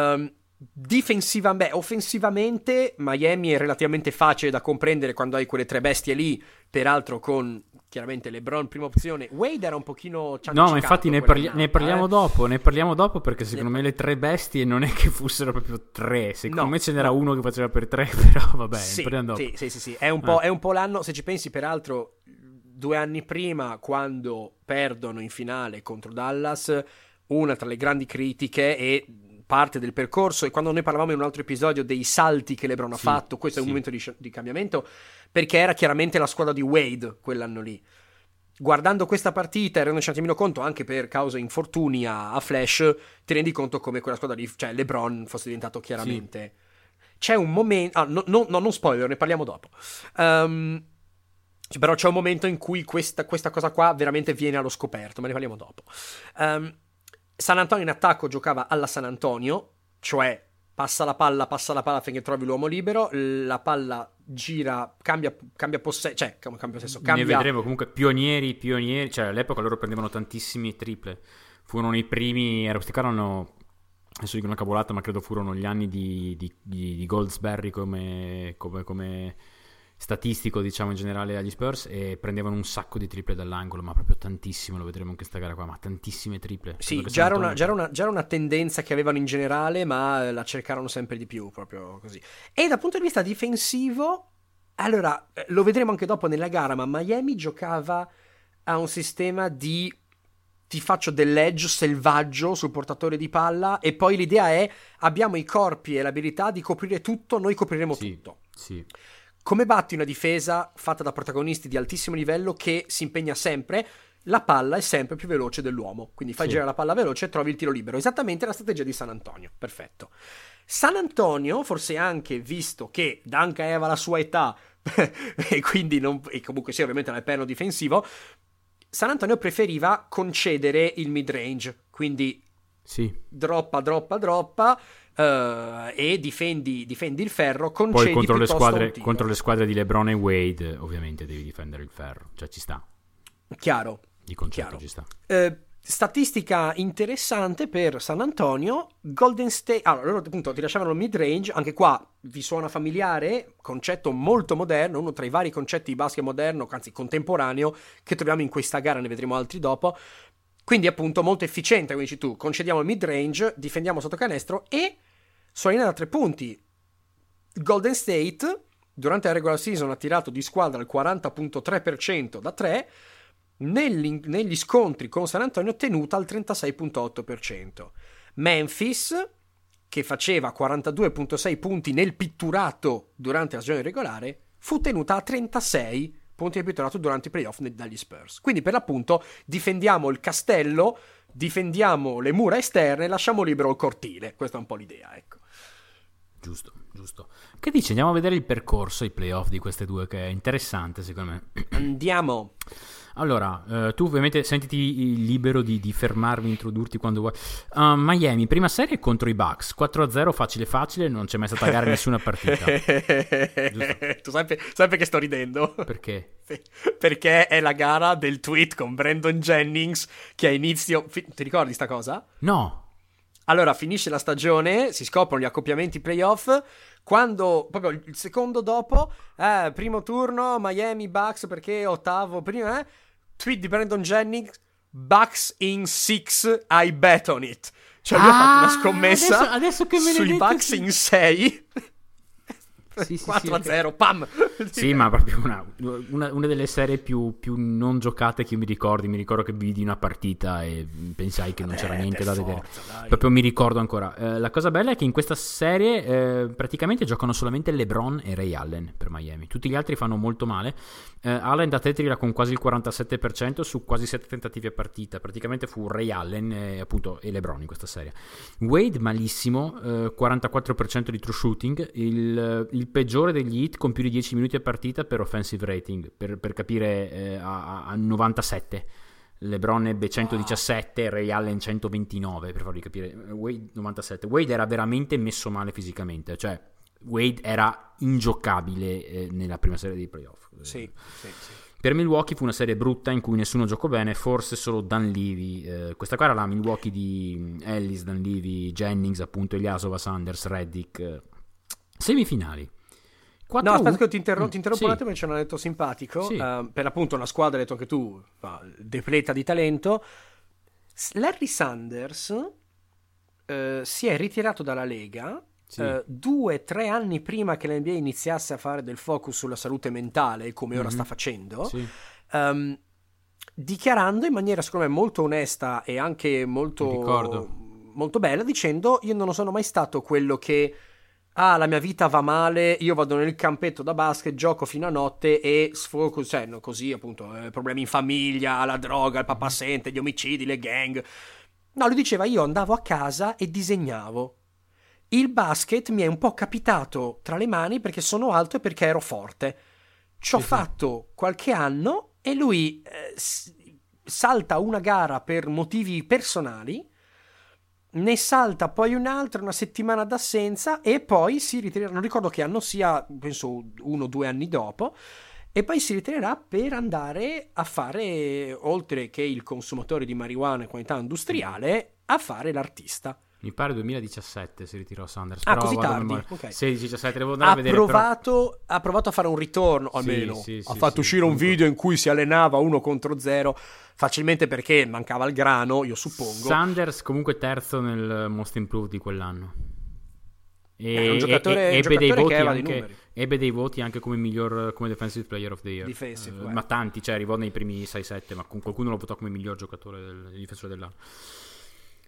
Um, difensiva, beh, offensivamente Miami è relativamente facile da comprendere quando hai quelle tre bestie lì, peraltro con chiaramente LeBron prima opzione. Wade era un pochino No, ma infatti ne, parli- ne, parliamo eh? dopo, ne parliamo dopo perché secondo le... me le tre bestie non è che fossero proprio tre, secondo no, me ce n'era no. uno che faceva per tre, però vabbè, sì, parliamo dopo. Sì, sì, sì, sì. È, un eh. è un po' l'anno, se ci pensi peraltro due anni prima quando perdono in finale contro Dallas, una tra le grandi critiche e parte del percorso e quando noi parlavamo in un altro episodio dei salti che LeBron ha sì, fatto, questo sì. è un momento di, di, cambiamento perché era chiaramente la squadra di Wade quell'anno lì. Guardando questa partita e rendendoci conto anche per causa infortuni a, a, Flash, ti rendi conto come quella squadra di cioè LeBron fosse diventato chiaramente sì. C'è un momento ah, no, no, no, non spoiler, ne parliamo dopo. Um, però c'è un momento in cui questa, questa, cosa qua veramente viene allo scoperto, ma ne parliamo dopo. Um, San Antonio in attacco giocava alla San Antonio, cioè passa la palla, passa la palla finché trovi l'uomo libero, la palla gira, cambia, cambia possesso, cioè cambia possesso, cambia... Ne vedremo comunque pionieri, pionieri, cioè all'epoca loro prendevano tantissimi triple, furono i primi, erano, adesso dico una cavolata, ma credo furono gli anni di, di, di Goldsberry come, come, come statistico, diciamo in generale agli Spurs e prendevano un sacco di triple dall'angolo, ma proprio tantissimo, lo vedremo in questa gara qua, ma tantissime triple. Sì, già era, una, già, era una, già era, una, tendenza che avevano in generale, ma eh, la cercarono sempre di più, proprio così. E dal punto di vista difensivo, allora, eh, lo vedremo anche dopo nella gara, ma Miami giocava a un sistema di ti faccio dell'edge selvaggio sul portatore di palla e poi l'idea è abbiamo i corpi e l'abilità di coprire tutto, noi copriremo sì, tutto. Sì. Come batti una difesa fatta da protagonisti di altissimo livello che si impegna sempre? La palla è sempre più veloce dell'uomo, quindi fai sì. girare la palla veloce e trovi il tiro libero. Esattamente la strategia di San Antonio. Perfetto. San Antonio, forse anche visto che Danca aveva la sua età e quindi non, e comunque sì, ovviamente nel perno difensivo, San Antonio preferiva concedere il mid range, quindi sì. droppa, droppa, droppa uh, e difendi, difendi, il ferro, Poi contro le, squadre, contro le squadre di LeBron e Wade ovviamente devi difendere il ferro, cioè ci sta. Chiaro. Di concetto chiaro. ci sta. Uh, statistica interessante per San Antonio, Golden State, allora loro appunto ti lasciavano il mid range, anche qua vi suona familiare, concetto molto moderno, uno tra i vari concetti di basket moderno, anzi contemporaneo, che troviamo in questa gara, ne vedremo altri dopo, quindi appunto molto efficiente, come dici tu, concediamo il mid range, difendiamo sotto canestro e linea da tre punti. Golden State durante la regular season ha tirato di squadra il 40.3% da 3, negli, negli scontri con San Antonio tenuta al 36.8%. Memphis, che faceva 42.6 punti nel pitturato durante la stagione regolare, fu tenuta a 36 punti di pitturato durante i playoff dagli Spurs. Quindi per l'appunto difendiamo il castello, difendiamo le mura esterne, lasciamo libero il cortile. Questa è un po' l'idea, ecco. Giusto, giusto. Che dici? Andiamo a vedere il percorso, i playoff di queste due, che è interessante secondo me. Andiamo. Allora, eh, tu ovviamente sentiti libero di, di, fermarmi, introdurti quando vuoi. Uh, Miami, prima serie contro i Bucks, 4-0, facile facile, non c'è mai stata gara in nessuna partita. tu sai, sai perché sto ridendo? Perché? Perché è la gara del tweet con Brandon Jennings che a inizio... Ti ricordi sta cosa? No. Allora, finisce la stagione, si scoprono gli accoppiamenti playoff. Quando proprio il secondo dopo, eh, primo turno, Miami Bucks perché ottavo prima, eh, tweet di Brandon Jennings, Bucks in 6, I bet on it. Cioè, ah, ha fatto una ah, scommessa adesso, adesso sui Bucks in 6. Sì, sì, 4-0, sì, pam! Sì, ma proprio una, una, una delle serie più, più, non giocate che io mi ricordi. Mi ricordo che vidi una partita e pensai che non c'era niente da vedere. Dai. Proprio mi ricordo ancora. Eh, la cosa bella è che in questa serie eh, praticamente giocano solamente LeBron e Ray Allen per Miami. Tutti gli altri fanno molto male. Eh, Allen da te tira con quasi il 47% su quasi 7 tentativi a partita. Praticamente fu Ray Allen e, appunto, e LeBron in questa serie. Wade malissimo, 44% eh, di true shooting. Il, il, peggiore degli hit con più di 10 minuti a partita per offensive rating. Per, per capire, eh, a, a 97. LeBron ebbe 117, wow. Ray Allen 129 per farvi capire. Wade 97. Wade era veramente messo male fisicamente, cioè Wade era ingiocabile eh, nella prima serie dei playoff. Sì, sì, sì. Per Milwaukee fu una serie brutta in cui nessuno giocò bene, forse solo Dan Levy. Eh, questa qua era la Milwaukee di mm, Ellis, Dan Levy, Jennings, appunto, Eliasova, Sanders, Reddick. Eh. Semifinali. 4-1. No, aspetta che ti, interrom- mm, ti interrompo sì. un attimo, c'è un aneddoto simpatico. Sì. Uh, per appunto una squadra, hai detto anche tu, uh, depleta di talento. Larry Sanders uh, si è ritirato dalla Lega sì. uh, due o tre anni prima che l'NBA iniziasse a fare del focus sulla salute mentale, come mm-hmm. ora sta mhm. facendo. Sì. Um, dichiarando in maniera secondo me molto onesta e anche molto, molto bella dicendo io non sono mai stato quello che ah, la mia vita va male, io vado nel campetto da basket, gioco fino a notte e sfogo, cioè, no, così appunto, eh, problemi in famiglia, la droga, il papà mm-hmm. sente, gli omicidi, le gang. No, lui diceva io andavo a casa e disegnavo. Il basket mi è un po' capitato tra le mani perché sono alto e perché ero forte. Ci ho sì, fatto sì. qualche anno e lui eh, salta una gara per motivi personali ne salta poi un'altra, una settimana d'assenza e poi si ritirerà, non ricordo che anno sia, penso uno o due anni dopo, e poi si ritirerà per andare a fare, oltre che il consumatore di marijuana in qualità industriale, a fare l'artista. Mi pare 2017 si ritirò Sanders. Ah, così tardi? Okay. 16-17, devo andare ha a vedere. Provato, però... Ha provato a fare un ritorno, almeno. Sì, sì, ha sì, fatto uscire un video in cui si allenava uno contro zero, facilmente perché mancava il grano, io suppongo. Sanders comunque terzo nel Most Improved di quell'anno. E, è un giocatore, e, ebbe, dei voti anche, ebbe dei voti anche come miglior come defensive player of the year Defensive, uh, ma tanti, cioè arrivò nei primi 6-7 ma qualcuno lo votò come miglior giocatore del difensore dell'anno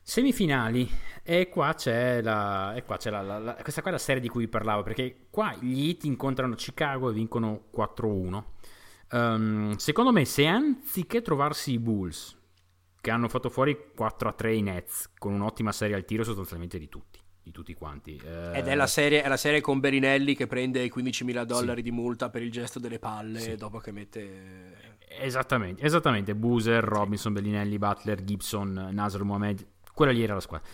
Semifinali, e qua c'è, la, e qua c'è la, la, questa qua è la serie di cui parlavo, perché qua gli Heat incontrano Chicago e vincono 4-1. Um, ehm, secondo me, se anziché trovarsi i Bulls, che hanno fatto fuori 4-3 i Nets, con un'ottima serie al tiro sostanzialmente di tutti, di tutti quanti. Eh... Ed è la, serie, è la, serie, con Berinelli che prende i 15 mila dollari sì. di multa per il gesto delle palle sì. dopo che mette... Esattamente, esattamente. Boozer, Robinson, Bellinelli, Butler, Gibson, Nasr Mohamed quella lì era la squadra.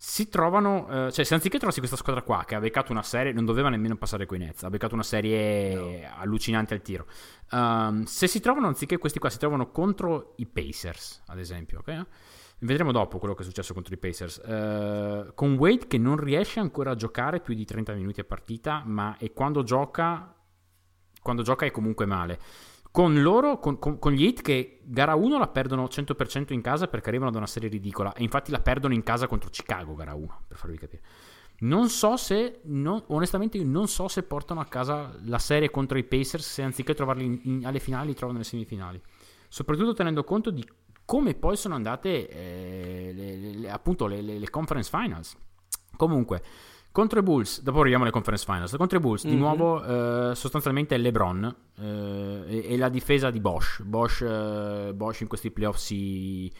Si trovano, eh, cioè se anziché trovarsi questa squadra qua che ha beccato una serie, non doveva nemmeno passare coi Nets, ha beccato una serie no. allucinante al tiro. Um, se si trovano, anziché questi qua, si trovano contro i Pacers, ad esempio, ok? Vedremo dopo quello che è successo contro i Pacers. Uh, con Wade che non riesce ancora a giocare più di 30 minuti a partita, ma e quando gioca, quando gioca è comunque male con loro, con, con, con, gli Heat che gara 1 la perdono 100% in casa perché arrivano da una serie ridicola e infatti la perdono in casa contro Chicago gara 1, per farvi capire. Non so se, non, onestamente non so se portano a casa la serie contro i Pacers se anziché trovarli in, in, alle finali li trovano nelle semifinali. Soprattutto tenendo conto di come poi sono andate eh, le, le, le, appunto le, conference finals. Comunque, contro i Bulls, dopo arriviamo alle conference finals. Contro i Bulls, mm-hmm. di mhm. nuovo, eh, sostanzialmente è LeBron eh, e, e, la difesa di Bosch. Bosch, eh, Bosch in questi playoff si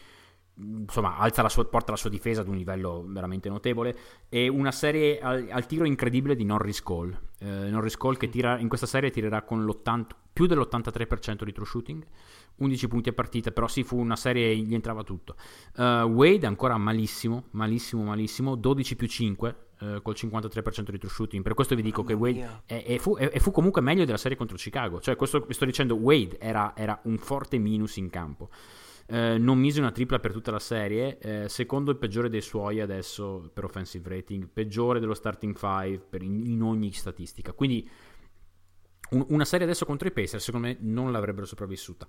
insomma, alza la sua, porta la sua difesa ad un livello veramente notevole e una serie al, al tiro incredibile di Norris Cole. Eh, Norris Cole che tira, in questa serie tirerà con più dell'83% di true shooting, 11 punti a partita, però sì, fu una serie, gli entrava tutto. Uh, Wade ancora malissimo, malissimo, malissimo, 12 più 5 uh, col 53% di true shooting. Per questo vi dico Mamma che Wade è, è fu, è, fu, comunque meglio della serie contro Chicago. Cioè, questo vi sto dicendo, Wade era, era un forte minus in campo. Uh, non mise una tripla per tutta la serie, uh, secondo il peggiore dei suoi adesso per offensive rating, peggiore dello starting 5 in, in, ogni statistica. Quindi un, una serie adesso contro i Pacers secondo me non l'avrebbero sopravvissuta.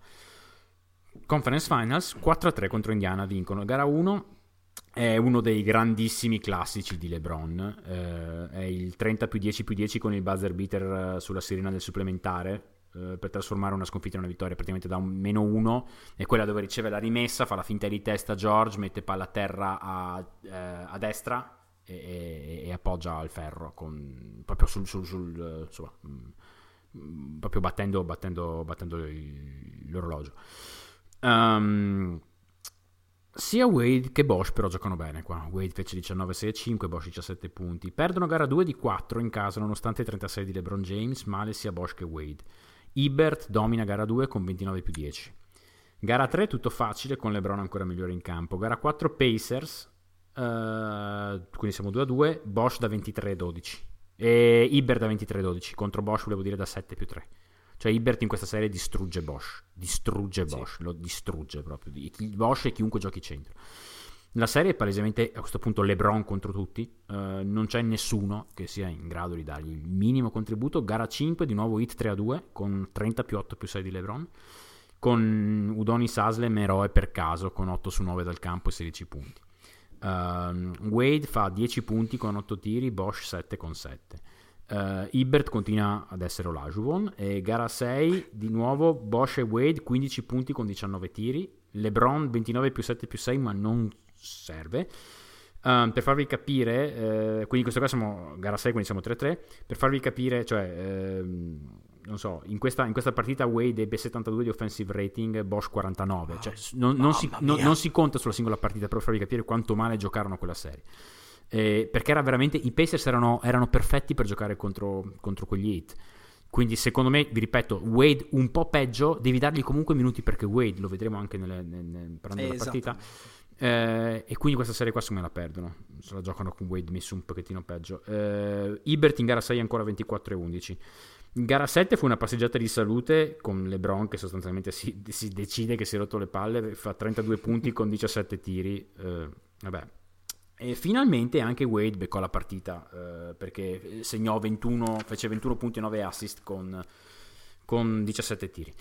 Conference Finals 4-3 contro Indiana vincono. Gara 1 è uno dei grandissimi classici di LeBron. Eh, è il 30 più 10 più 10 con il buzzer beater eh, sulla sirena del supplementare. Eh, per trasformare una sconfitta in una vittoria praticamente da un meno uno e quella dove riceve la rimessa fa la finta di testa George mette palla a terra a, eh, a destra e, e, e, appoggia al ferro con, proprio sul, sul, sul insomma, mh, mm, proprio battendo, battendo, battendo l'orologio um, sia Wade che Bosch però giocano bene qua. Wade fece 19-6-5, Bosch 17 punti. Perdono gara 2 di 4 in casa nonostante i 36 di LeBron James, male sia Bosch che Wade. Ibert domina gara 2 con 29 più 10. Gara 3 tutto facile con LeBron ancora migliore in campo. Gara 4 Pacers, uh, quindi siamo 2 a 2, Bosch da 23 12. E Ibert da 23 12, contro Bosch volevo dire da 7 più 3. Cioè Ibert in questa serie distrugge Bosch, distrugge Bosch, sì. lo distrugge proprio. Bosch e chiunque giochi centro. La serie è palesemente a questo punto LeBron contro tutti, uh, non c'è nessuno che sia in grado di dargli il minimo contributo. Gara 5, di nuovo hit 3 a 2 con 30 più 8 più 6 di LeBron, con Udonis Haslem eroe per caso con 8 su 9 dal campo e 16 punti. Uh, Wade fa 10 punti con 8 tiri, Bosch 7 con 7. Uh, eh, Ibert continua ad essere Olajuvon e gara 6 di nuovo Bosch e Wade 15 punti con 19 tiri LeBron 29 più 7 più 6 ma non serve. Um, per farvi capire, eh, quindi questo qua siamo gara 6, quindi siamo 3-3. Per farvi capire, cioè, ehm, non so, in questa, in questa, partita Wade ebbe 72 di offensive rating, Bosch 49. Cioè, non, non, si, non, non, si, conta sulla singola partita per farvi capire quanto male giocarono quella serie. Eh, perché era veramente i Pacers erano, erano perfetti per giocare contro, contro quegli hit. Quindi secondo me, vi ripeto, Wade un po' peggio, devi dargli comunque minuti perché Wade, lo vedremo anche nelle, nelle, parlando della esatto. partita, eh, e quindi questa serie qua secondo me la perdono, se la giocano con Wade messo un pochettino peggio. Eh, Ibert in gara 6 ancora 24 e 11. In gara 7 fu una passeggiata di salute con LeBron che sostanzialmente si, si decide che si è rotto le palle, fa 32 punti con 17 tiri. Eh, vabbè, e finalmente anche Wade beccò la partita eh, perché segnò 21, fece 21 punti e 9 assist con, con 17 tiri.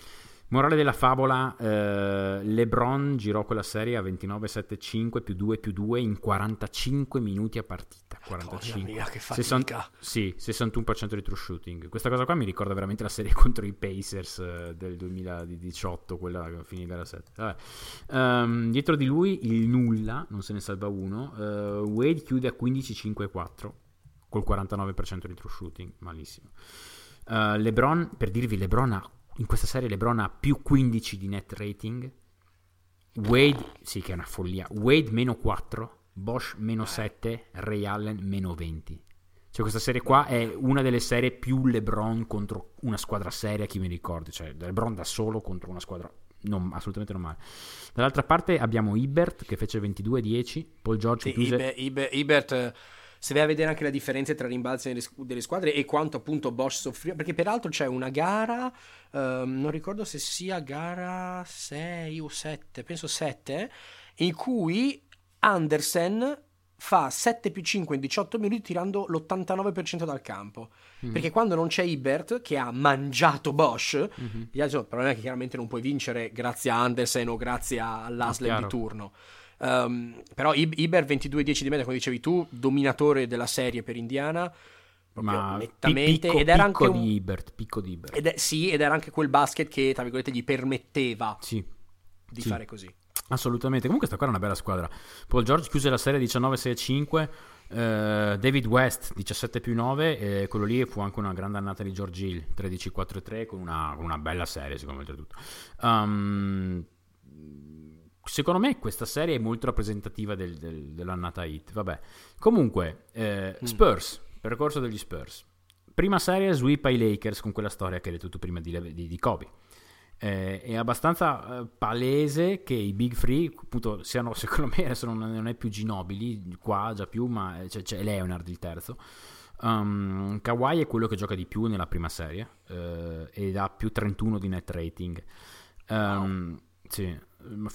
Morale della favola, eh, LeBron girò quella serie a 29-7-5 più 2 più 2 in 45 minuti a partita. 45. Mia, che 60, sì, 61% di true shooting. Questa cosa qua mi ricorda veramente la serie contro i Pacers eh, del 2018, quella che finì gara 7. Um, dietro di lui il nulla, non se ne salva uno. Uh, Wade chiude a 15-5-4 col 49% di true shooting, malissimo. Uh, LeBron, per dirvi, LeBron ha in questa serie LeBron ha più 15 di net rating. Wade, sì che è una follia. Wade meno 4, Bosch meno 7, Ray Allen meno 20. Cioè questa serie qua è una delle serie più LeBron contro una squadra seria, chi mi ricordi. Cioè LeBron da solo contro una squadra non, assolutamente normale. Dall'altra parte abbiamo Ibert che fece 22-10, Paul George sì, chiuse... Ibert, Ibert se vai a vedere anche la differenza tra rimbalzi delle, squadre e quanto appunto Bosch soffriva, perché peraltro c'è una gara, ehm, non ricordo se sia gara 6 o 7, penso 7, in cui Andersen fa 7 più 5 in 18 minuti tirando l'89% dal campo. Mm-hmm. Perché quando non c'è Ibert che ha mangiato Bosch, mm-hmm. il problema è che chiaramente non puoi vincere grazie a Andersen o grazie all'Asler ah, di turno. Um, però Iber 22-10 di media, come dicevi tu, dominatore della serie per Indiana. Ma nettamente. Picco, ed era anche un... di Ibert, picco di Ibert. Ed è, sì, ed era anche quel basket che, tra virgolette, gli permetteva sì. di sì. fare così. Assolutamente. Comunque, questa qua è una bella squadra. Paul George chiuse la serie 19-6-5. Uh, eh, David West 17 più 9 e quello lì fu anche una grande annata di George Hill 13-4-3 con una, con una bella serie secondo me oltretutto um, secondo me questa serie è molto rappresentativa del, del, dell'annata hit. Vabbè. Comunque, eh, mm. Spurs, mm. percorso degli Spurs. Prima serie sweep ai Lakers con quella storia che hai detto tu prima di, di, di Kobe. Eh, è abbastanza eh, palese che i Big Free, appunto, siano, secondo me, adesso non, non è più Ginobili qua, già più, ma c'è, c'è Leonard il terzo. Um, Kawhi è quello che gioca di più nella prima serie eh, ed ha più 31 di net rating. Um, wow. Sì,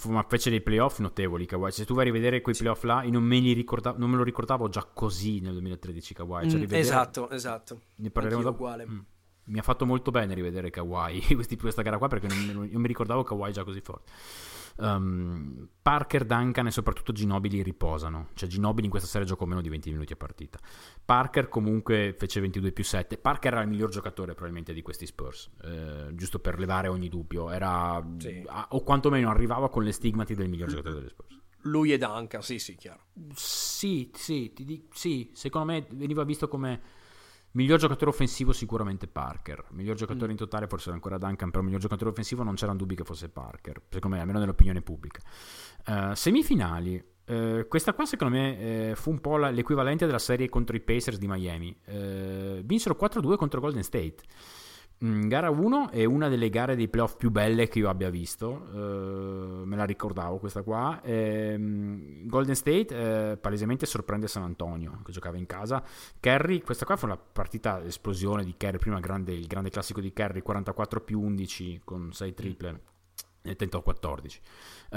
ma fece dei playoff notevoli Kawhi. Se tu vai a rivedere quei playoff là, io non me, ricordavo, non me lo ricordavo già così nel 2013 Kawhi. Cioè, mm, esatto, esatto. Ne parleremo dopo. Uguale. Mm. Mi ha fatto molto bene rivedere Kawhi questa gara qua perché non, non, io mi ricordavo Kawhi già così forte. Um, Parker, Duncan e soprattutto Ginobili riposano. Cioè Ginobili in questa serie giocò meno di 20 minuti a partita. Parker comunque fece 22 più 7. Parker era il miglior giocatore probabilmente di questi Spurs, eh, giusto per levare ogni dubbio. Era, sì. a, o quantomeno arrivava con le stigmati del miglior giocatore degli Spurs. Lui e Duncan, sì, sì, chiaro. Sì, sì, ti, sì, secondo me veniva visto come miglior giocatore offensivo sicuramente Parker. Miglior giocatore mm. in totale forse era ancora Duncan, però miglior giocatore offensivo non c'erano dubbi che fosse Parker, secondo me, almeno nell'opinione pubblica. Uh, semifinali. Uh, questa qua secondo me uh, fu un po' la, l'equivalente della serie contro i Pacers di Miami. vinsero 4-2 contro Golden State. Mm, gara 1 è una delle gare dei playoff più belle che io abbia visto, uh, me la ricordavo questa qua. E, Golden State uh, palesemente sorprende San Antonio che giocava in casa. Kerry, questa qua fu una partita esplosione di Kerry, prima grande, il grande classico di Kerry, 44 più 11 con 6 triple e tentò 14. Uh,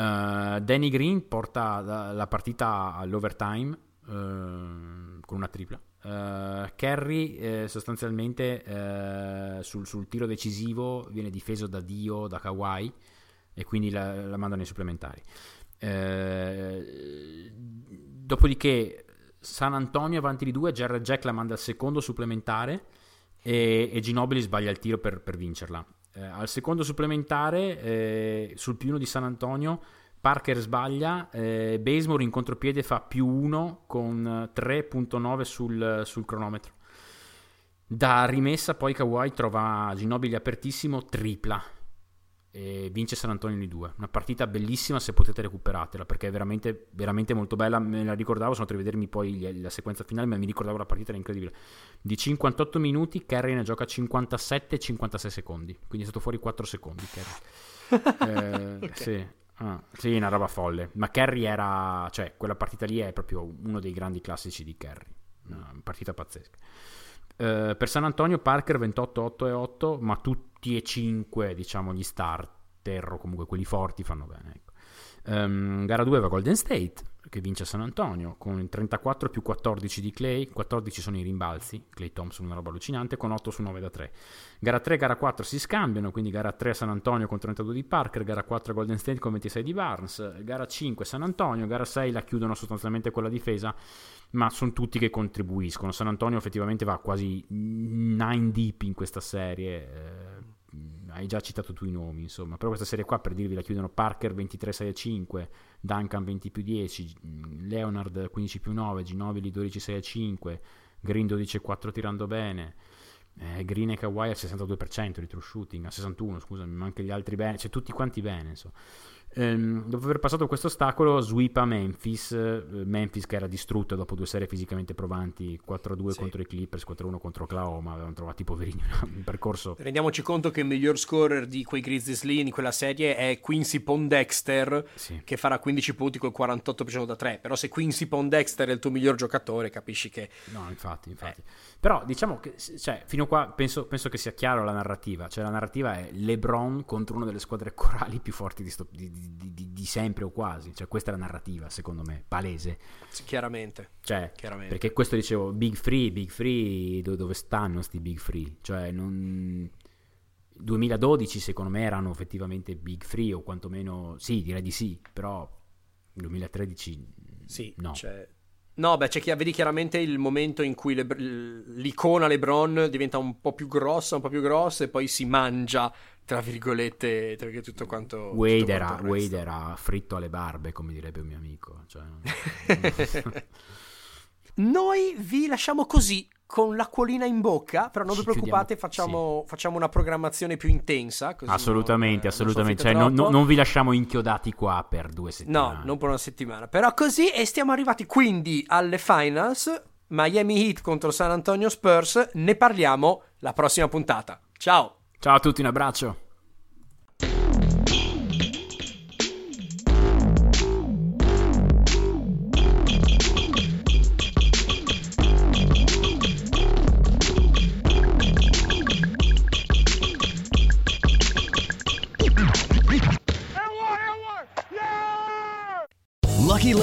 Danny Green porta la, la partita all'overtime con una tripla Uh, Kerry eh, sostanzialmente eh, sul, sul, tiro decisivo viene difeso da Dio, da Kawhi e quindi la, la mandano ai supplementari. Eh, dopodiché San Antonio avanti di due, Jared Jack la manda al secondo supplementare e, e Ginobili sbaglia il tiro per, per vincerla. Eh, al secondo supplementare eh, sul più uno di San Antonio Parker sbaglia, eh, Basemore in contropiede fa più 1 con 3.9 sul, sul, cronometro. Da rimessa poi Kawhi trova Ginobili apertissimo, tripla e vince San Antonio di 2. Una partita bellissima se potete recuperatela perché è veramente, veramente molto bella. Me la ricordavo, sono andato a rivedermi poi la sequenza finale, ma mi ricordavo la partita, era incredibile. Di 58 minuti, Kerry ne gioca 57-56 secondi, quindi è stato fuori 4 secondi. eh, okay. Sì, Ah, sì, una roba folle. Ma Kerry era. cioè, quella partita lì è proprio uno dei grandi classici di Kerry. Una partita pazzesca. Uh, per San Antonio, Parker 28, 8 e 8, ma tutti e 5, diciamo, gli starter o comunque quelli forti fanno bene. Ecco. Um, gara 2 va Golden State che vince a San Antonio con 34 più 14 di Clay, 14 sono i rimbalzi, Clay Thompson una roba allucinante, con 8 su 9 da 3. Gara 3 e gara 4 si scambiano, quindi gara 3 a San Antonio con 32 di Parker, gara 4 a Golden State con 26 di Barnes, gara 5 San Antonio, gara 6 la chiudono sostanzialmente con la difesa, ma sono tutti che contribuiscono. San Antonio effettivamente va quasi 9 deep in questa serie. Eh, hai già citato tu i nomi, insomma, però questa serie qua per dirvi la chiudono Parker 23 6 5, Duncan 20 più 10, Leonard 15 più 9, Ginobili 12 6 5, Green 12 4 tirando bene. Eh, Green e Kawhi al 62% di true shooting, a 61 scusami, ma anche gli altri bene, cioè tutti quanti bene, insomma. Ehm, dopo aver passato questo ostacolo, sweep a Memphis. Eh, Memphis che era distrutto dopo due serie fisicamente provanti, 4-2 sì. contro i Clippers, 4-1 contro Oklahoma. Avevano trovato i poverini un percorso. Rendiamoci conto che il miglior scorer di quei Grizzlies lì in quella serie è Quincy Pondexter, sì. che farà 15 punti col 48% da 3. Però se Quincy Pondexter è il tuo miglior giocatore, capisci che. No, infatti, infatti. Eh. Però diciamo che, cioè, fino a qua penso, penso, che sia chiaro la narrativa. Cioè, la narrativa è LeBron contro una delle squadre corali più forti di, sto, di, di, di, sempre o quasi. Cioè, questa è la narrativa, secondo me, palese. Chiaramente. Cioè, chiaramente. Perché questo dicevo, Big Free, Big Free, dove, dove stanno sti Big Free? Cioè, non... 2012 secondo me erano effettivamente Big Free o quantomeno, sì, direi di sì, però 2013 sì, no. Cioè No, beh, c'è chi vedi chiaramente il momento in cui le, l'icona LeBron diventa un po' più grossa, un po' più grossa e poi si mangia, tra virgolette, tutto quanto. Wade, era, Wade era, fritto alle barbe, come direbbe un mio amico. Cioè, Noi vi lasciamo così con l'acquolina in bocca, però non vi preoccupate, facciamo, sì. facciamo, una programmazione più intensa. assolutamente, non, assolutamente. Non, cioè, non, non, vi lasciamo inchiodati qua per due settimane. No, non per una settimana. Però così e stiamo arrivati quindi alle finals. Miami Heat contro San Antonio Spurs. Ne parliamo la prossima puntata. Ciao. Ciao a tutti, un abbraccio.